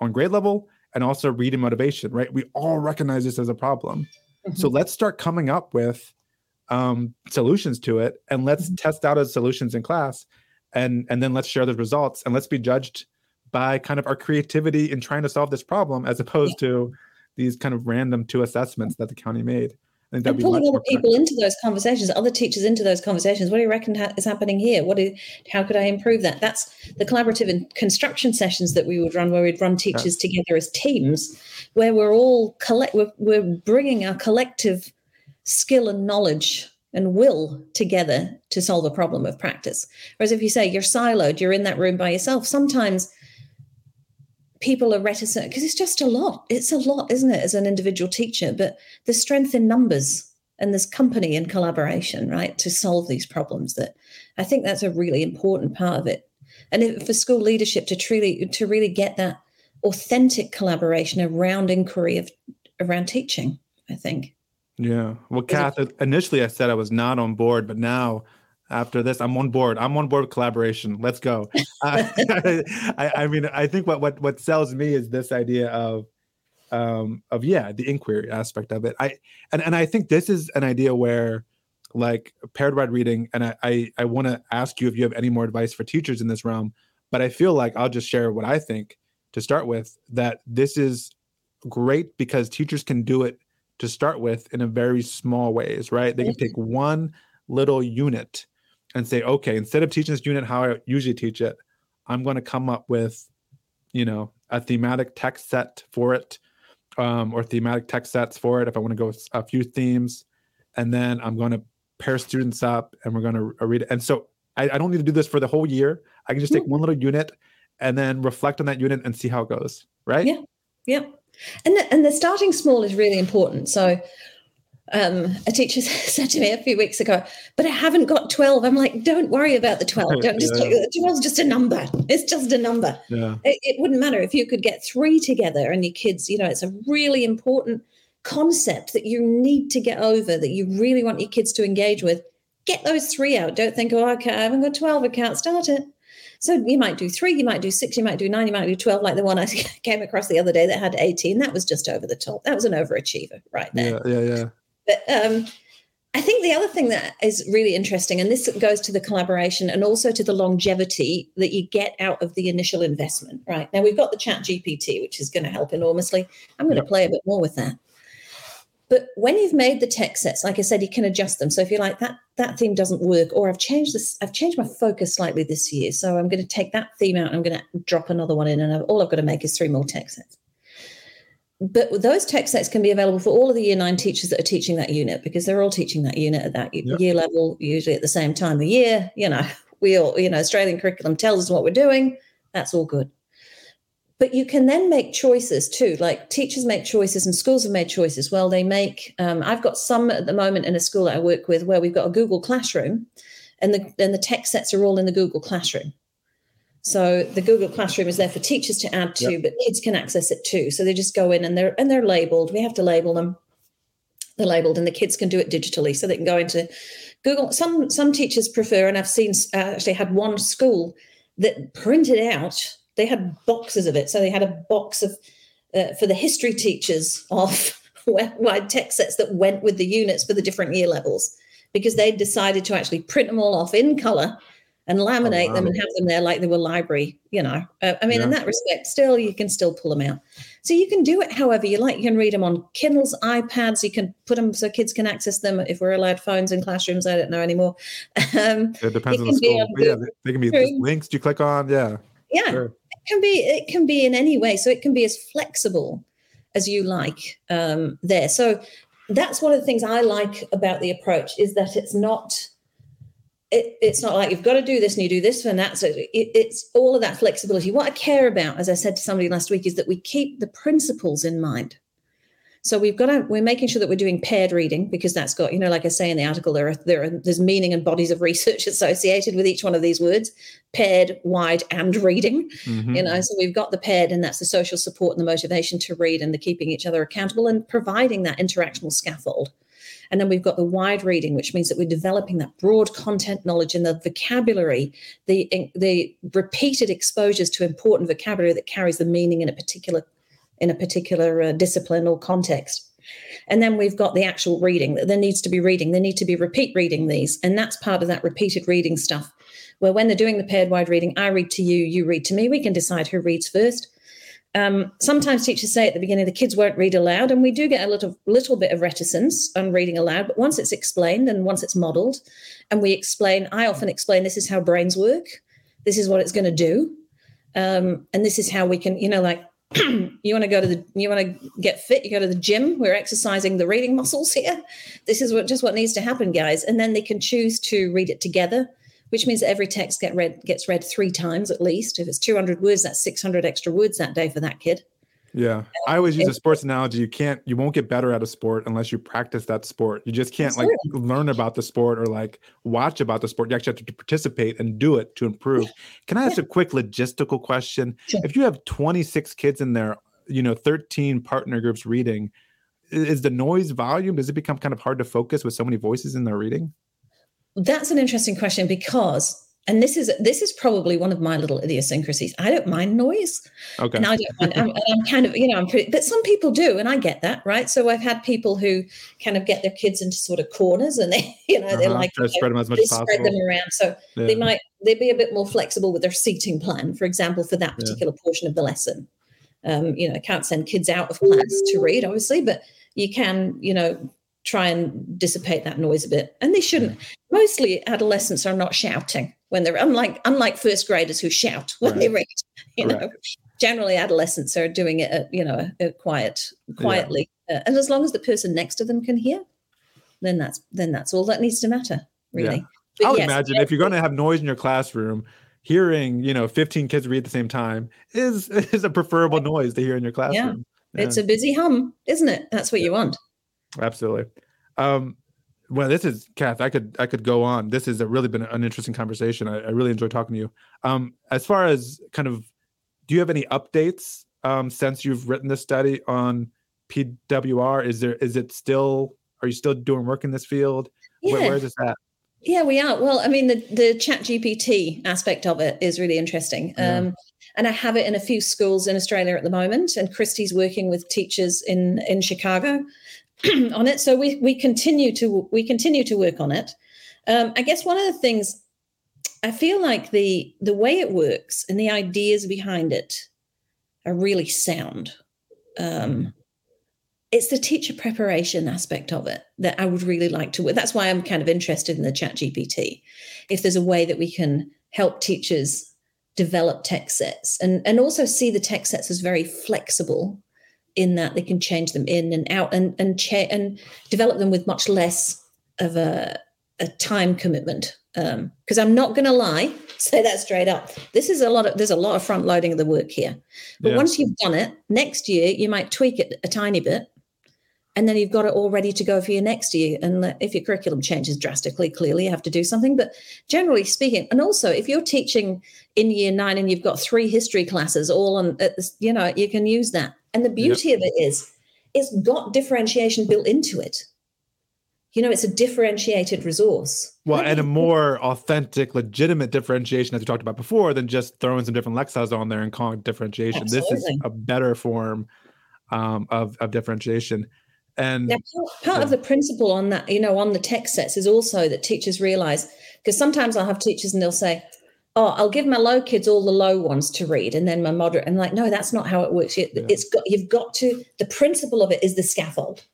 on grade level and also reading motivation, right? We all recognize this as a problem. Mm-hmm. So let's start coming up with um, solutions to it and let's mm-hmm. test out as solutions in class and and then let's share the results and let's be judged by kind of our creativity in trying to solve this problem as opposed yeah. to these kind of random two assessments that the county made. And pulling other people into those conversations, other teachers into those conversations. What do you reckon ha- is happening here? What is, how could I improve that? That's the collaborative and construction sessions that we would run, where we'd run teachers yeah. together as teams, where we're all collect, we're, we're bringing our collective skill and knowledge and will together to solve a problem of practice. Whereas if you say you're siloed, you're in that room by yourself, sometimes people are reticent because it's just a lot. It's a lot, isn't it, as an individual teacher? But the strength in numbers and there's company and collaboration, right, to solve these problems. That I think that's a really important part of it. And if, for school leadership to truly to really get that authentic collaboration around inquiry of around teaching, I think. Yeah. Well, Kath, initially I said I was not on board, but now after this. I'm on board. I'm on board with collaboration. Let's go. Uh, I, I, mean, I think what what what sells me is this idea of um of yeah, the inquiry aspect of it. I and and I think this is an idea where like paired read reading, and I I, I want to ask you if you have any more advice for teachers in this realm. But I feel like I'll just share what I think to start with. That this is great because teachers can do it to start with in a very small ways, right? They can take one little unit and say, okay, instead of teaching this unit how I usually teach it, I'm going to come up with, you know, a thematic text set for it, um, or thematic text sets for it if I want to go a few themes, and then I'm going to pair students up and we're going to read it. And so I, I, don't need to do this for the whole year. I can just take one little unit and then reflect on that unit and see how it goes. Right? Yeah. Yeah. And the, and the starting small is really important. So um, a teacher said to me a few weeks ago, but I haven't got 12. I'm like, don't worry about the 12. Don't just yeah. 12 is just a number. It's just a number. Yeah. It, it, wouldn't matter if you could get three together and your kids, you know, it's a really important concept that you need to get over that you really want your kids to engage with. Get those three out. Don't think, oh, okay, I haven't got 12. I can't start it. So you might do three, you might do six, you might do nine, you might do 12, like the one I came across the other day that had 18. That was just over the top. That was an overachiever right there. Yeah, yeah, yeah. But um, I think the other thing that is really interesting, and this goes to the collaboration and also to the longevity that you get out of the initial investment. Right now, we've got the Chat GPT, which is going to help enormously. I'm going to play a bit more with that. But when you've made the text sets, like I said, you can adjust them. So if you're like that, that theme doesn't work, or I've changed this, I've changed my focus slightly this year. So I'm going to take that theme out and I'm going to drop another one in, and I've, all I've got to make is three more text sets but those text sets can be available for all of the year nine teachers that are teaching that unit because they're all teaching that unit at that yep. year level, usually at the same time of year. You know, we all, you know, Australian curriculum tells us what we're doing. That's all good. But you can then make choices too. Like teachers make choices and schools have made choices. Well, they make, um, I've got some at the moment in a school that I work with where we've got a Google Classroom and the and the text sets are all in the Google Classroom. So the Google Classroom is there for teachers to add to, yep. but kids can access it too. So they just go in and they're and they're labeled. We have to label them. They're labeled, and the kids can do it digitally, so they can go into Google. Some some teachers prefer, and I've seen uh, actually had one school that printed out. They had boxes of it, so they had a box of uh, for the history teachers of wide text sets that went with the units for the different year levels because they decided to actually print them all off in color and laminate oh, wow. them and have them there like they were library you know. Uh, i mean yeah. in that respect still you can still pull them out. So you can do it however you like. You can read them on kindles ipads you can put them so kids can access them if we're allowed phones in classrooms i don't know anymore. Um, it depends it on the school. on yeah they can be links you click on yeah. Yeah sure. it can be it can be in any way. So it can be as flexible as you like um, there. So that's one of the things i like about the approach is that it's not it, it's not like you've got to do this and you do this and that. So it, it's all of that flexibility. What I care about, as I said to somebody last week, is that we keep the principles in mind. So we've got to we're making sure that we're doing paired reading because that's got you know like I say in the article there are, there are, there's meaning and bodies of research associated with each one of these words paired wide and reading mm-hmm. you know so we've got the paired and that's the social support and the motivation to read and the keeping each other accountable and providing that interactional scaffold and then we've got the wide reading, which means that we're developing that broad content knowledge and the vocabulary, the, the repeated exposures to important vocabulary that carries the meaning in a particular in a particular uh, discipline or context. And then we've got the actual reading that there needs to be reading. There need to be repeat reading these. And that's part of that repeated reading stuff. Where when they're doing the paired wide reading, I read to you, you read to me. We can decide who reads first. Um, sometimes teachers say at the beginning the kids won't read aloud, and we do get a little little bit of reticence on reading aloud. But once it's explained and once it's modelled, and we explain, I often explain this is how brains work. This is what it's going to do, um, and this is how we can, you know, like you want to go to the you want to get fit you go to the gym we're exercising the reading muscles here this is what just what needs to happen guys and then they can choose to read it together which means every text get read gets read three times at least. If it's 200 words, that's 600 extra words that day for that kid. Yeah. I always use a sports analogy. You can't, you won't get better at a sport unless you practice that sport. You just can't like learn about the sport or like watch about the sport. You actually have to participate and do it to improve. Can I ask yeah. a quick logistical question? Sure. If you have 26 kids in there, you know, 13 partner groups reading, is the noise volume, does it become kind of hard to focus with so many voices in their reading? That's an interesting question because and this is this is probably one of my little idiosyncrasies. I don't mind noise. Okay. And I don't mind. I'm, I'm kind of, you know, I'm pretty, but some people do, and I get that, right? So I've had people who kind of get their kids into sort of corners, and they, you know, uh-huh. they're like, spread them as much as possible. Spread them around, so yeah. they might they be a bit more flexible with their seating plan, for example, for that particular yeah. portion of the lesson. Um, you know, I can't send kids out of class to read, obviously, but you can, you know, try and dissipate that noise a bit. And they shouldn't. Mostly adolescents are not shouting when they're unlike unlike first graders who shout when right. they read. You right. know, generally adolescents are doing it at, you know, at quiet, quietly. Yeah. Uh, and as long as the person next to them can hear, then that's then that's all that needs to matter, really. Yeah. I would yes, imagine if you're going to have noise in your classroom, hearing you know 15 kids read at the same time is is a preferable noise to hear in your classroom. Yeah. It's a busy hum, isn't it? That's what you want. Absolutely. Um, well, this is Kath. I could I could go on. This has really been an interesting conversation. I, I really enjoyed talking to you. Um, as far as kind of, do you have any updates um, since you've written this study on PWR? Is there is it still? Are you still doing work in this field? Yeah. Where, where is this at? Yeah, we are. Well, I mean, the the Chat GPT aspect of it is really interesting. Yeah. Um, and I have it in a few schools in Australia at the moment. And Christy's working with teachers in in Chicago on it. So we we continue to we continue to work on it. Um, I guess one of the things I feel like the the way it works and the ideas behind it are really sound. Um, it's the teacher preparation aspect of it that I would really like to. That's why I'm kind of interested in the Chat GPT. If there's a way that we can help teachers develop text sets and and also see the text sets as very flexible in that they can change them in and out and and cha- and develop them with much less of a, a time commitment. Because um, I'm not going to lie, say that straight up. This is a lot of there's a lot of front loading of the work here. But yeah. once you've done it, next year you might tweak it a tiny bit, and then you've got it all ready to go for your next year. And if your curriculum changes drastically, clearly you have to do something. But generally speaking, and also if you're teaching in year nine and you've got three history classes all on, you know, you can use that. And the beauty yep. of it is, it's got differentiation built into it. You know, it's a differentiated resource. Well, and a more authentic, legitimate differentiation, as we talked about before, than just throwing some different lexicons on there and calling differentiation. Absolutely. This is a better form um, of, of differentiation. And part, part of the principle on that, you know, on the text sets is also that teachers realize because sometimes I'll have teachers and they'll say, "Oh, I'll give my low kids all the low ones to read, and then my moderate." And like, no, that's not how it works. It, yeah. It's got you've got to. The principle of it is the scaffold,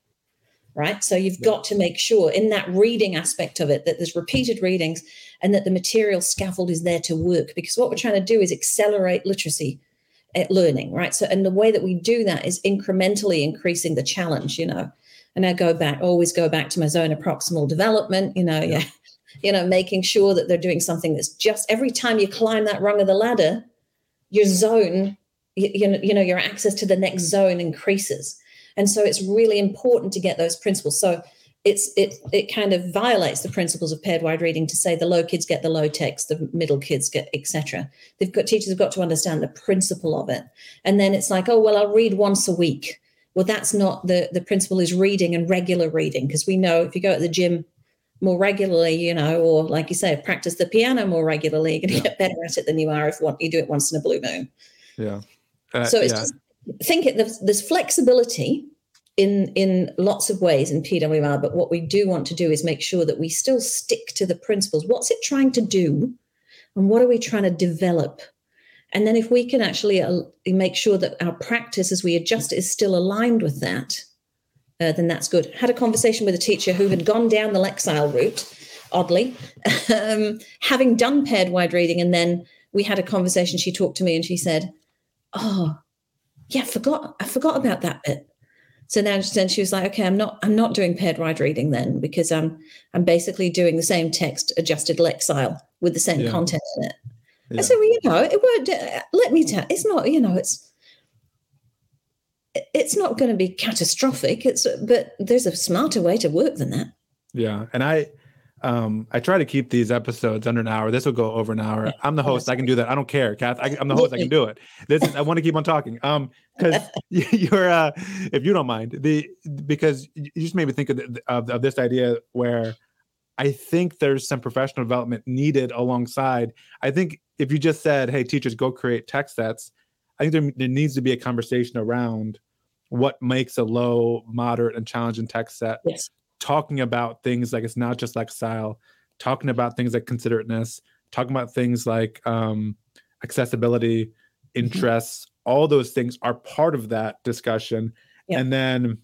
right? So you've yeah. got to make sure in that reading aspect of it that there's repeated readings and that the material scaffold is there to work. Because what we're trying to do is accelerate literacy at learning, right? So, and the way that we do that is incrementally increasing the challenge, you know. And I go back, always go back to my zone of proximal development, you know, yeah. yeah, you know, making sure that they're doing something that's just every time you climb that rung of the ladder, your zone, you, you know, know, your access to the next zone increases. And so it's really important to get those principles. So it's it it kind of violates the principles of paired wide reading to say the low kids get the low text, the middle kids get etc. They've got teachers have got to understand the principle of it, and then it's like, oh well, I'll read once a week. Well, that's not the the principle is reading and regular reading because we know if you go at the gym more regularly, you know, or like you say, practice the piano more regularly, you're going to yeah. get better at it than you are if you do it once in a blue moon. Yeah. Uh, so it's yeah. just think it. There's, there's flexibility in in lots of ways in PWR, but what we do want to do is make sure that we still stick to the principles. What's it trying to do, and what are we trying to develop? And then if we can actually uh, make sure that our practice as we adjust is still aligned with that, uh, then that's good. Had a conversation with a teacher who had gone down the Lexile route, oddly, um, having done paired wide reading, and then we had a conversation. She talked to me and she said, "Oh, yeah, I forgot. I forgot about that bit." So now then she was like, okay, I'm not I'm not doing paired wide reading then because I'm I'm basically doing the same text adjusted lexile with the same yeah. content in it. Yeah. I said, well, you know, it won't. Uh, let me tell. It's not. You know, it's it's not going to be catastrophic. It's but there's a smarter way to work than that. Yeah, and I um, I try to keep these episodes under an hour. This will go over an hour. I'm the host. I can do that. I don't care, Kath. I, am the host. I can do it. This is, I want to keep on talking. Um, because you're, uh, if you don't mind, the because you just made me think of, the, of, of this idea where I think there's some professional development needed alongside. I think if you just said, "Hey, teachers, go create text sets," I think there, there needs to be a conversation around what makes a low, moderate, and challenging text set. Yes talking about things like it's not just like style, talking about things like considerateness, talking about things like um, accessibility, mm-hmm. interests, mm-hmm. all those things are part of that discussion. Yeah. And then,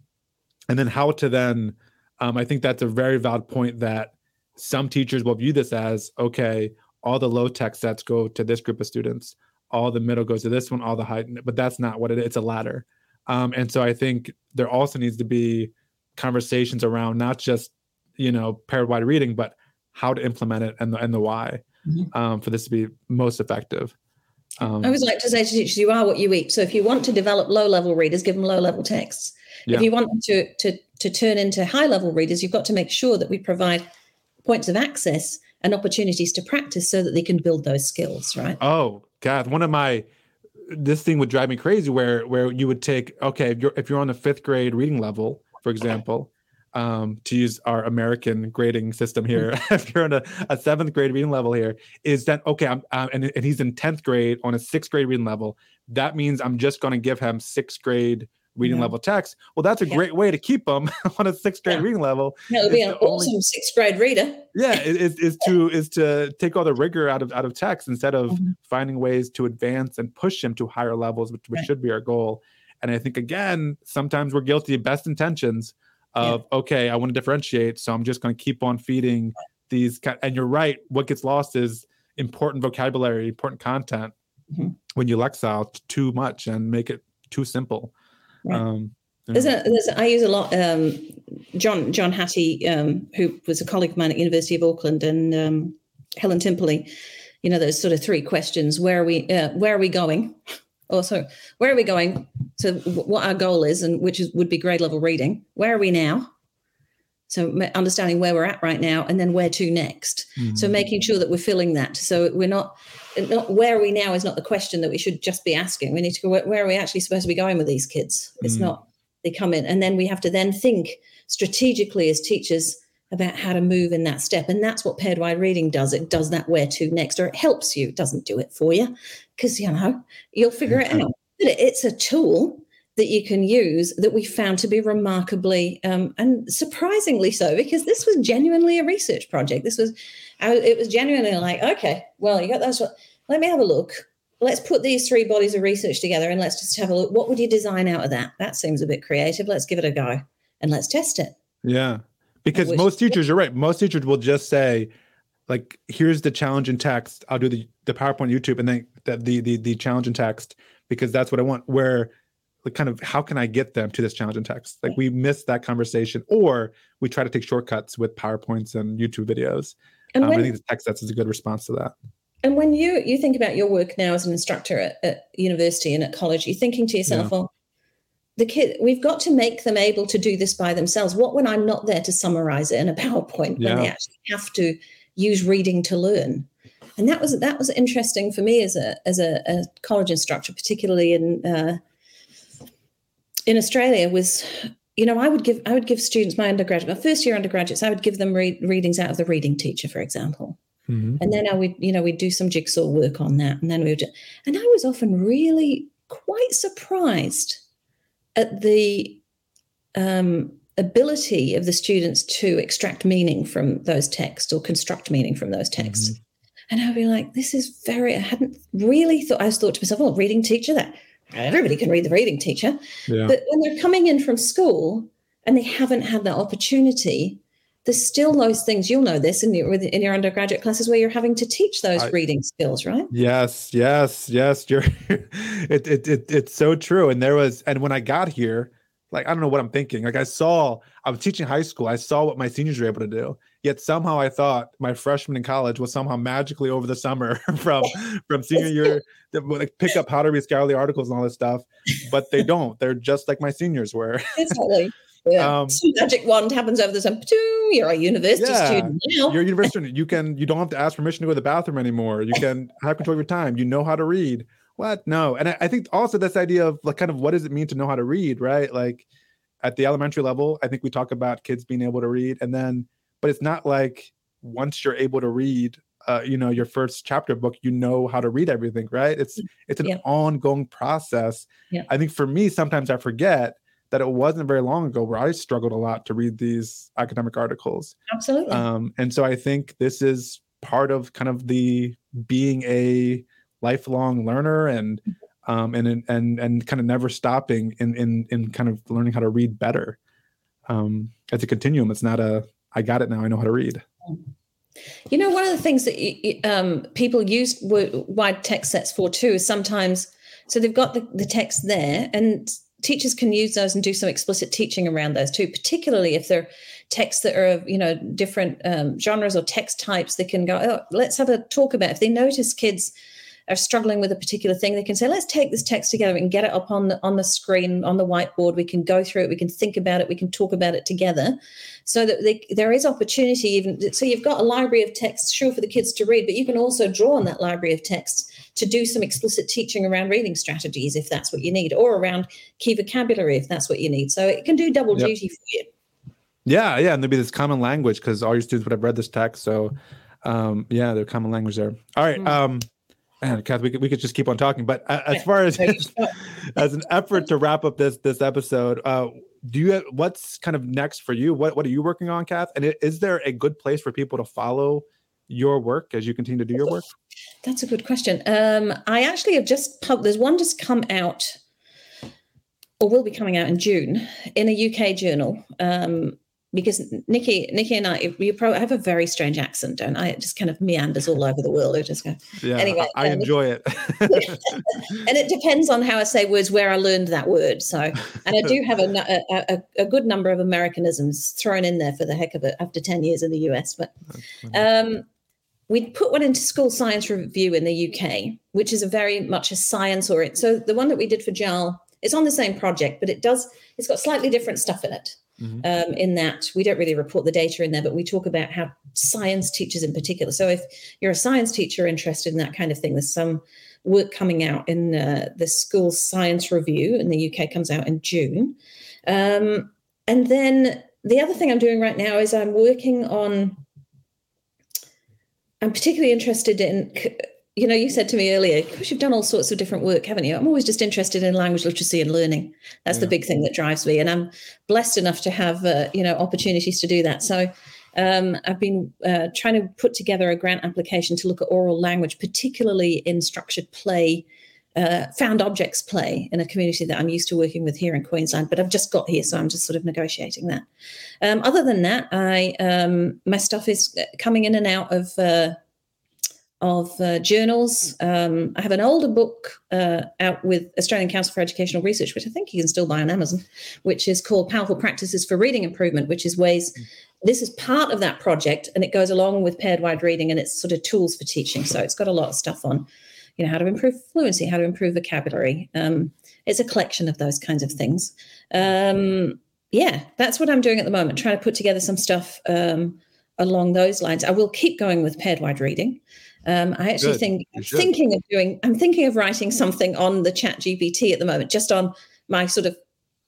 and then how to then, um, I think that's a very valid point that some teachers will view this as okay, all the low tech sets go to this group of students, all the middle goes to this one, all the high, but that's not what it is. It's a ladder. Um, and so I think there also needs to be conversations around not just you know paired wide reading, but how to implement it and the and the why mm-hmm. um, for this to be most effective. Um, I always like to say to teachers, you are what you eat. So if you want to develop low level readers, give them low level texts. Yeah. If you want them to, to, to turn into high level readers, you've got to make sure that we provide points of access and opportunities to practice so that they can build those skills, right? Oh, God. One of my, this thing would drive me crazy where, where you would take, okay, if you're, if you're on the fifth grade reading level, for example, um, to use our American grading system here, mm-hmm. if you're on a, a, seventh grade reading level here, is that okay? I'm um, and, and he's in tenth grade on a sixth grade reading level. That means I'm just going to give him sixth grade reading level text. Well, that's a yeah. great way to keep them on a sixth grade yeah. reading level. No, it'll be an awesome only, sixth grade reader. Yeah, is, is to is to take all the rigor out of out of text instead of mm-hmm. finding ways to advance and push them to higher levels, which, which right. should be our goal. And I think again, sometimes we're guilty of best intentions of yeah. okay, I want to differentiate, so I'm just going to keep on feeding these. And you're right. What gets lost is important vocabulary, important content mm-hmm. when you lexile too much and make it too simple. Right. Um, there's a, there's I use a lot. Um, John John Hattie, um, who was a colleague of mine at University of Auckland, and um, Helen Timperley. You know, those sort of three questions: Where are we? Uh, where are we going? or so where are we going so what our goal is and which is would be grade level reading where are we now so understanding where we're at right now and then where to next. Mm-hmm. so making sure that we're filling that. So we're not not where are we now is not the question that we should just be asking. We need to go where, are we actually supposed to be going with these kids? It's mm-hmm. not they come in. And then we have to then think strategically as teachers about how to move in that step. And that's what paired wide reading does. It does that where to next or it helps you. It doesn't do it for you. Because you know you'll figure it out. But it's a tool that you can use that we found to be remarkably um, and surprisingly so because this was genuinely a research project. This was it was genuinely like okay well you got those let me have a look. Let's put these three bodies of research together and let's just have a look. What would you design out of that? That seems a bit creative. Let's give it a go and let's test it. Yeah because most teachers you're right most teachers will just say like here's the challenge in text. I'll do the the powerpoint youtube and then the the the, the challenge in text because that's what i want. Where like kind of how can i get them to this challenge in text? Like we miss that conversation or we try to take shortcuts with powerpoints and youtube videos. And um, when, i think the text sets is a good response to that. And when you you think about your work now as an instructor at, at university and at college you're thinking to yourself yeah. well the kid we've got to make them able to do this by themselves. What when i'm not there to summarize it in a powerpoint yeah. when they actually have to use reading to learn? And that was that was interesting for me as a as a, a college instructor particularly in uh, in australia was you know i would give i would give students my undergraduate my first year undergraduates i would give them read, readings out of the reading teacher for example mm-hmm. and then i would you know we'd do some jigsaw work on that and then we would and i was often really quite surprised at the um, ability of the students to extract meaning from those texts or construct meaning from those texts. Mm-hmm. And I'd be like, this is very, I hadn't really thought, I just thought to myself, oh, reading teacher, that everybody can read the reading teacher. Yeah. But when they're coming in from school and they haven't had that opportunity, there's still those things you'll know this in your in your undergraduate classes where you're having to teach those I, reading skills right yes yes yes you're it, it, it it's so true and there was and when i got here like i don't know what i'm thinking like i saw i was teaching high school i saw what my seniors were able to do yet somehow i thought my freshman in college was somehow magically over the summer from from senior year like pick up how to read scholarly articles and all this stuff but they don't they're just like my seniors were exactly yeah. Um, magic wand happens over the sun. You're a university yeah, student now. You're a university student. You can you don't have to ask permission to go to the bathroom anymore. You can have control of your time. You know how to read. What? No. And I, I think also this idea of like kind of what does it mean to know how to read, right? Like at the elementary level, I think we talk about kids being able to read, and then, but it's not like once you're able to read, uh, you know, your first chapter book, you know how to read everything, right? It's it's an yeah. ongoing process. Yeah. I think for me, sometimes I forget that it wasn't very long ago where I struggled a lot to read these academic articles. Absolutely. Um, and so I think this is part of kind of the being a lifelong learner and um, and and and kind of never stopping in in in kind of learning how to read better. Um, it's a continuum. It's not a I got it now. I know how to read. You know, one of the things that um, people use wide text sets for too is sometimes so they've got the, the text there and teachers can use those and do some explicit teaching around those too, particularly if they're texts that are of you know different um, genres or text types. They can go, oh, let's have a talk about. If they notice kids are struggling with a particular thing, they can say, let's take this text together and get it up on the on the screen on the whiteboard. We can go through it. We can think about it. We can talk about it together, so that they, there is opportunity. Even so, you've got a library of texts, sure, for the kids to read, but you can also draw on that library of texts to do some explicit teaching around reading strategies if that's what you need, or around key vocabulary if that's what you need. So it can do double yep. duty for you. Yeah, yeah, and there'll be this common language because all your students would have read this text. So, um, yeah, there's common language there. All right, mm. um, man, Kath, we could, we could just keep on talking, but as far as as an effort to wrap up this this episode, uh, do you have, what's kind of next for you? What what are you working on, Kath? And is there a good place for people to follow your work as you continue to do your work? That's a good question. Um, I actually have just pub- there's one just come out, or will be coming out in June in a UK journal. Um, because Nicky, Nicky and I, you probably have a very strange accent, don't I? It just kind of meanders all over the world. It just go. Yeah, anyway, I, I um, enjoy it. and it depends on how I say words, where I learned that word. So, and I do have a, a, a good number of Americanisms thrown in there for the heck of it after ten years in the US. But um, we put one into School Science Review in the UK, which is a very much a science or it. so the one that we did for JAL, it's on the same project, but it does it's got slightly different stuff in it. Mm-hmm. Um, in that we don't really report the data in there, but we talk about how science teachers in particular. So if you're a science teacher interested in that kind of thing, there's some work coming out in uh, the School Science Review in the UK comes out in June. Um, and then the other thing I'm doing right now is I'm working on I'm particularly interested in, you know, you said to me earlier, you've done all sorts of different work, haven't you? I'm always just interested in language literacy and learning. That's yeah. the big thing that drives me. And I'm blessed enough to have, uh, you know, opportunities to do that. So um, I've been uh, trying to put together a grant application to look at oral language, particularly in structured play, uh, found objects play in a community that I'm used to working with here in Queensland, but I've just got here, so I'm just sort of negotiating that. Um, other than that, I um, my stuff is coming in and out of uh, of uh, journals. Um, I have an older book uh, out with Australian Council for Educational Research, which I think you can still buy on Amazon, which is called Powerful Practices for Reading Improvement, which is ways. This is part of that project, and it goes along with paired wide reading, and it's sort of tools for teaching. So it's got a lot of stuff on you know how to improve fluency how to improve vocabulary um, it's a collection of those kinds of things um, yeah that's what i'm doing at the moment trying to put together some stuff um, along those lines i will keep going with paired wide reading um, i actually Good. think i'm thinking of doing i'm thinking of writing something on the ChatGPT at the moment just on my sort of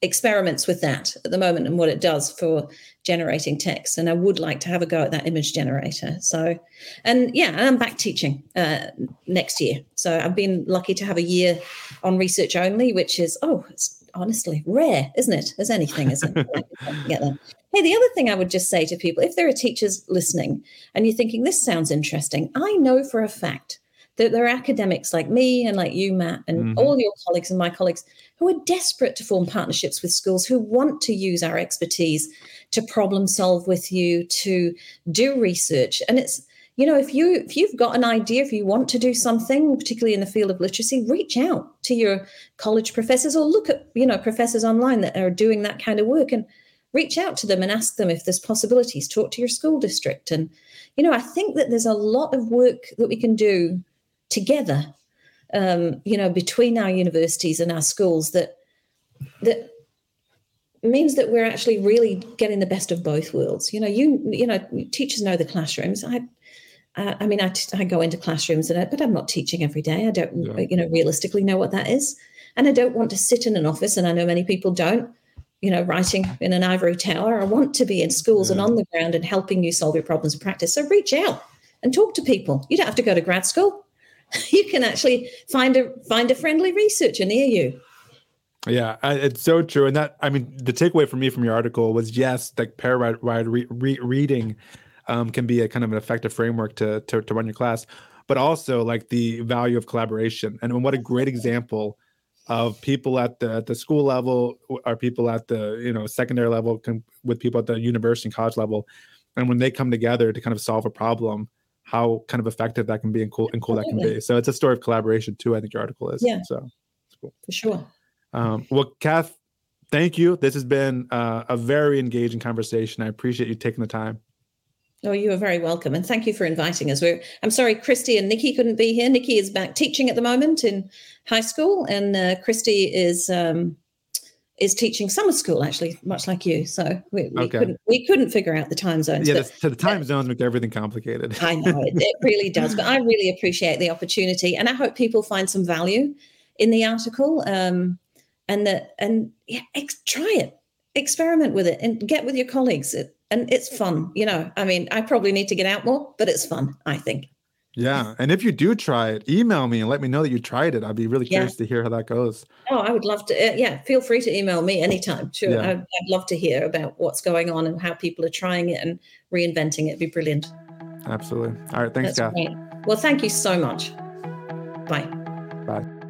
experiments with that at the moment and what it does for generating text. And I would like to have a go at that image generator. So, and yeah, I'm back teaching uh, next year. So I've been lucky to have a year on research only, which is, oh, it's honestly rare, isn't it? As anything, isn't it? get that. Hey, the other thing I would just say to people if there are teachers listening and you're thinking, this sounds interesting, I know for a fact that there are academics like me and like you, Matt, and mm-hmm. all your colleagues and my colleagues who are desperate to form partnerships with schools who want to use our expertise to problem solve with you, to do research. And it's, you know, if you if you've got an idea, if you want to do something, particularly in the field of literacy, reach out to your college professors or look at, you know, professors online that are doing that kind of work and reach out to them and ask them if there's possibilities. Talk to your school district. And, you know, I think that there's a lot of work that we can do together, um, you know, between our universities and our schools that that means that we're actually really getting the best of both worlds. You know, you you know, teachers know the classrooms. I uh, I mean, I, t- I go into classrooms, and I, but I'm not teaching every day. I don't, yeah. you know, realistically know what that is, and I don't want to sit in an office, and I know many people don't. You know, writing in an ivory tower. I want to be in schools yeah. and on the ground and helping you solve your problems in practice. So reach out and talk to people. You don't have to go to grad school. you can actually find a find a friendly researcher near you. Yeah, it's so true. And that, I mean, the takeaway for me from your article was yes, like pair wide re- re- reading um, can be a kind of an effective framework to, to, to run your class, but also like the value of collaboration. And what a great example of people at the at the school level or people at the you know secondary level can, with people at the university and college level, and when they come together to kind of solve a problem, how kind of effective that can be and cool and cool that can be. So it's a story of collaboration too. I think your article is. Yeah. So cool. For sure. Um, well, Kath, thank you. This has been uh, a very engaging conversation. I appreciate you taking the time. Oh, you are very welcome, and thank you for inviting us. We're, I'm sorry, Christy and Nicky couldn't be here. Nicky is back teaching at the moment in high school, and uh, Christy is um, is teaching summer school actually, much like you. So we, we okay. couldn't we couldn't figure out the time zones. Yeah, the, the time zones make everything complicated. I know it, it really does, but I really appreciate the opportunity, and I hope people find some value in the article. Um, and that and yeah, ex- try it, experiment with it, and get with your colleagues. It, and it's fun, you know. I mean, I probably need to get out more, but it's fun. I think. Yeah. And if you do try it, email me and let me know that you tried it. I'd be really curious yeah. to hear how that goes. Oh, I would love to. Uh, yeah. Feel free to email me anytime. Sure. Yeah. I'd, I'd, love to hear about what's going on and how people are trying it and reinventing it. It'd be brilliant. Absolutely. All right. Thanks, Kath. Well, thank you so much. Bye. Bye.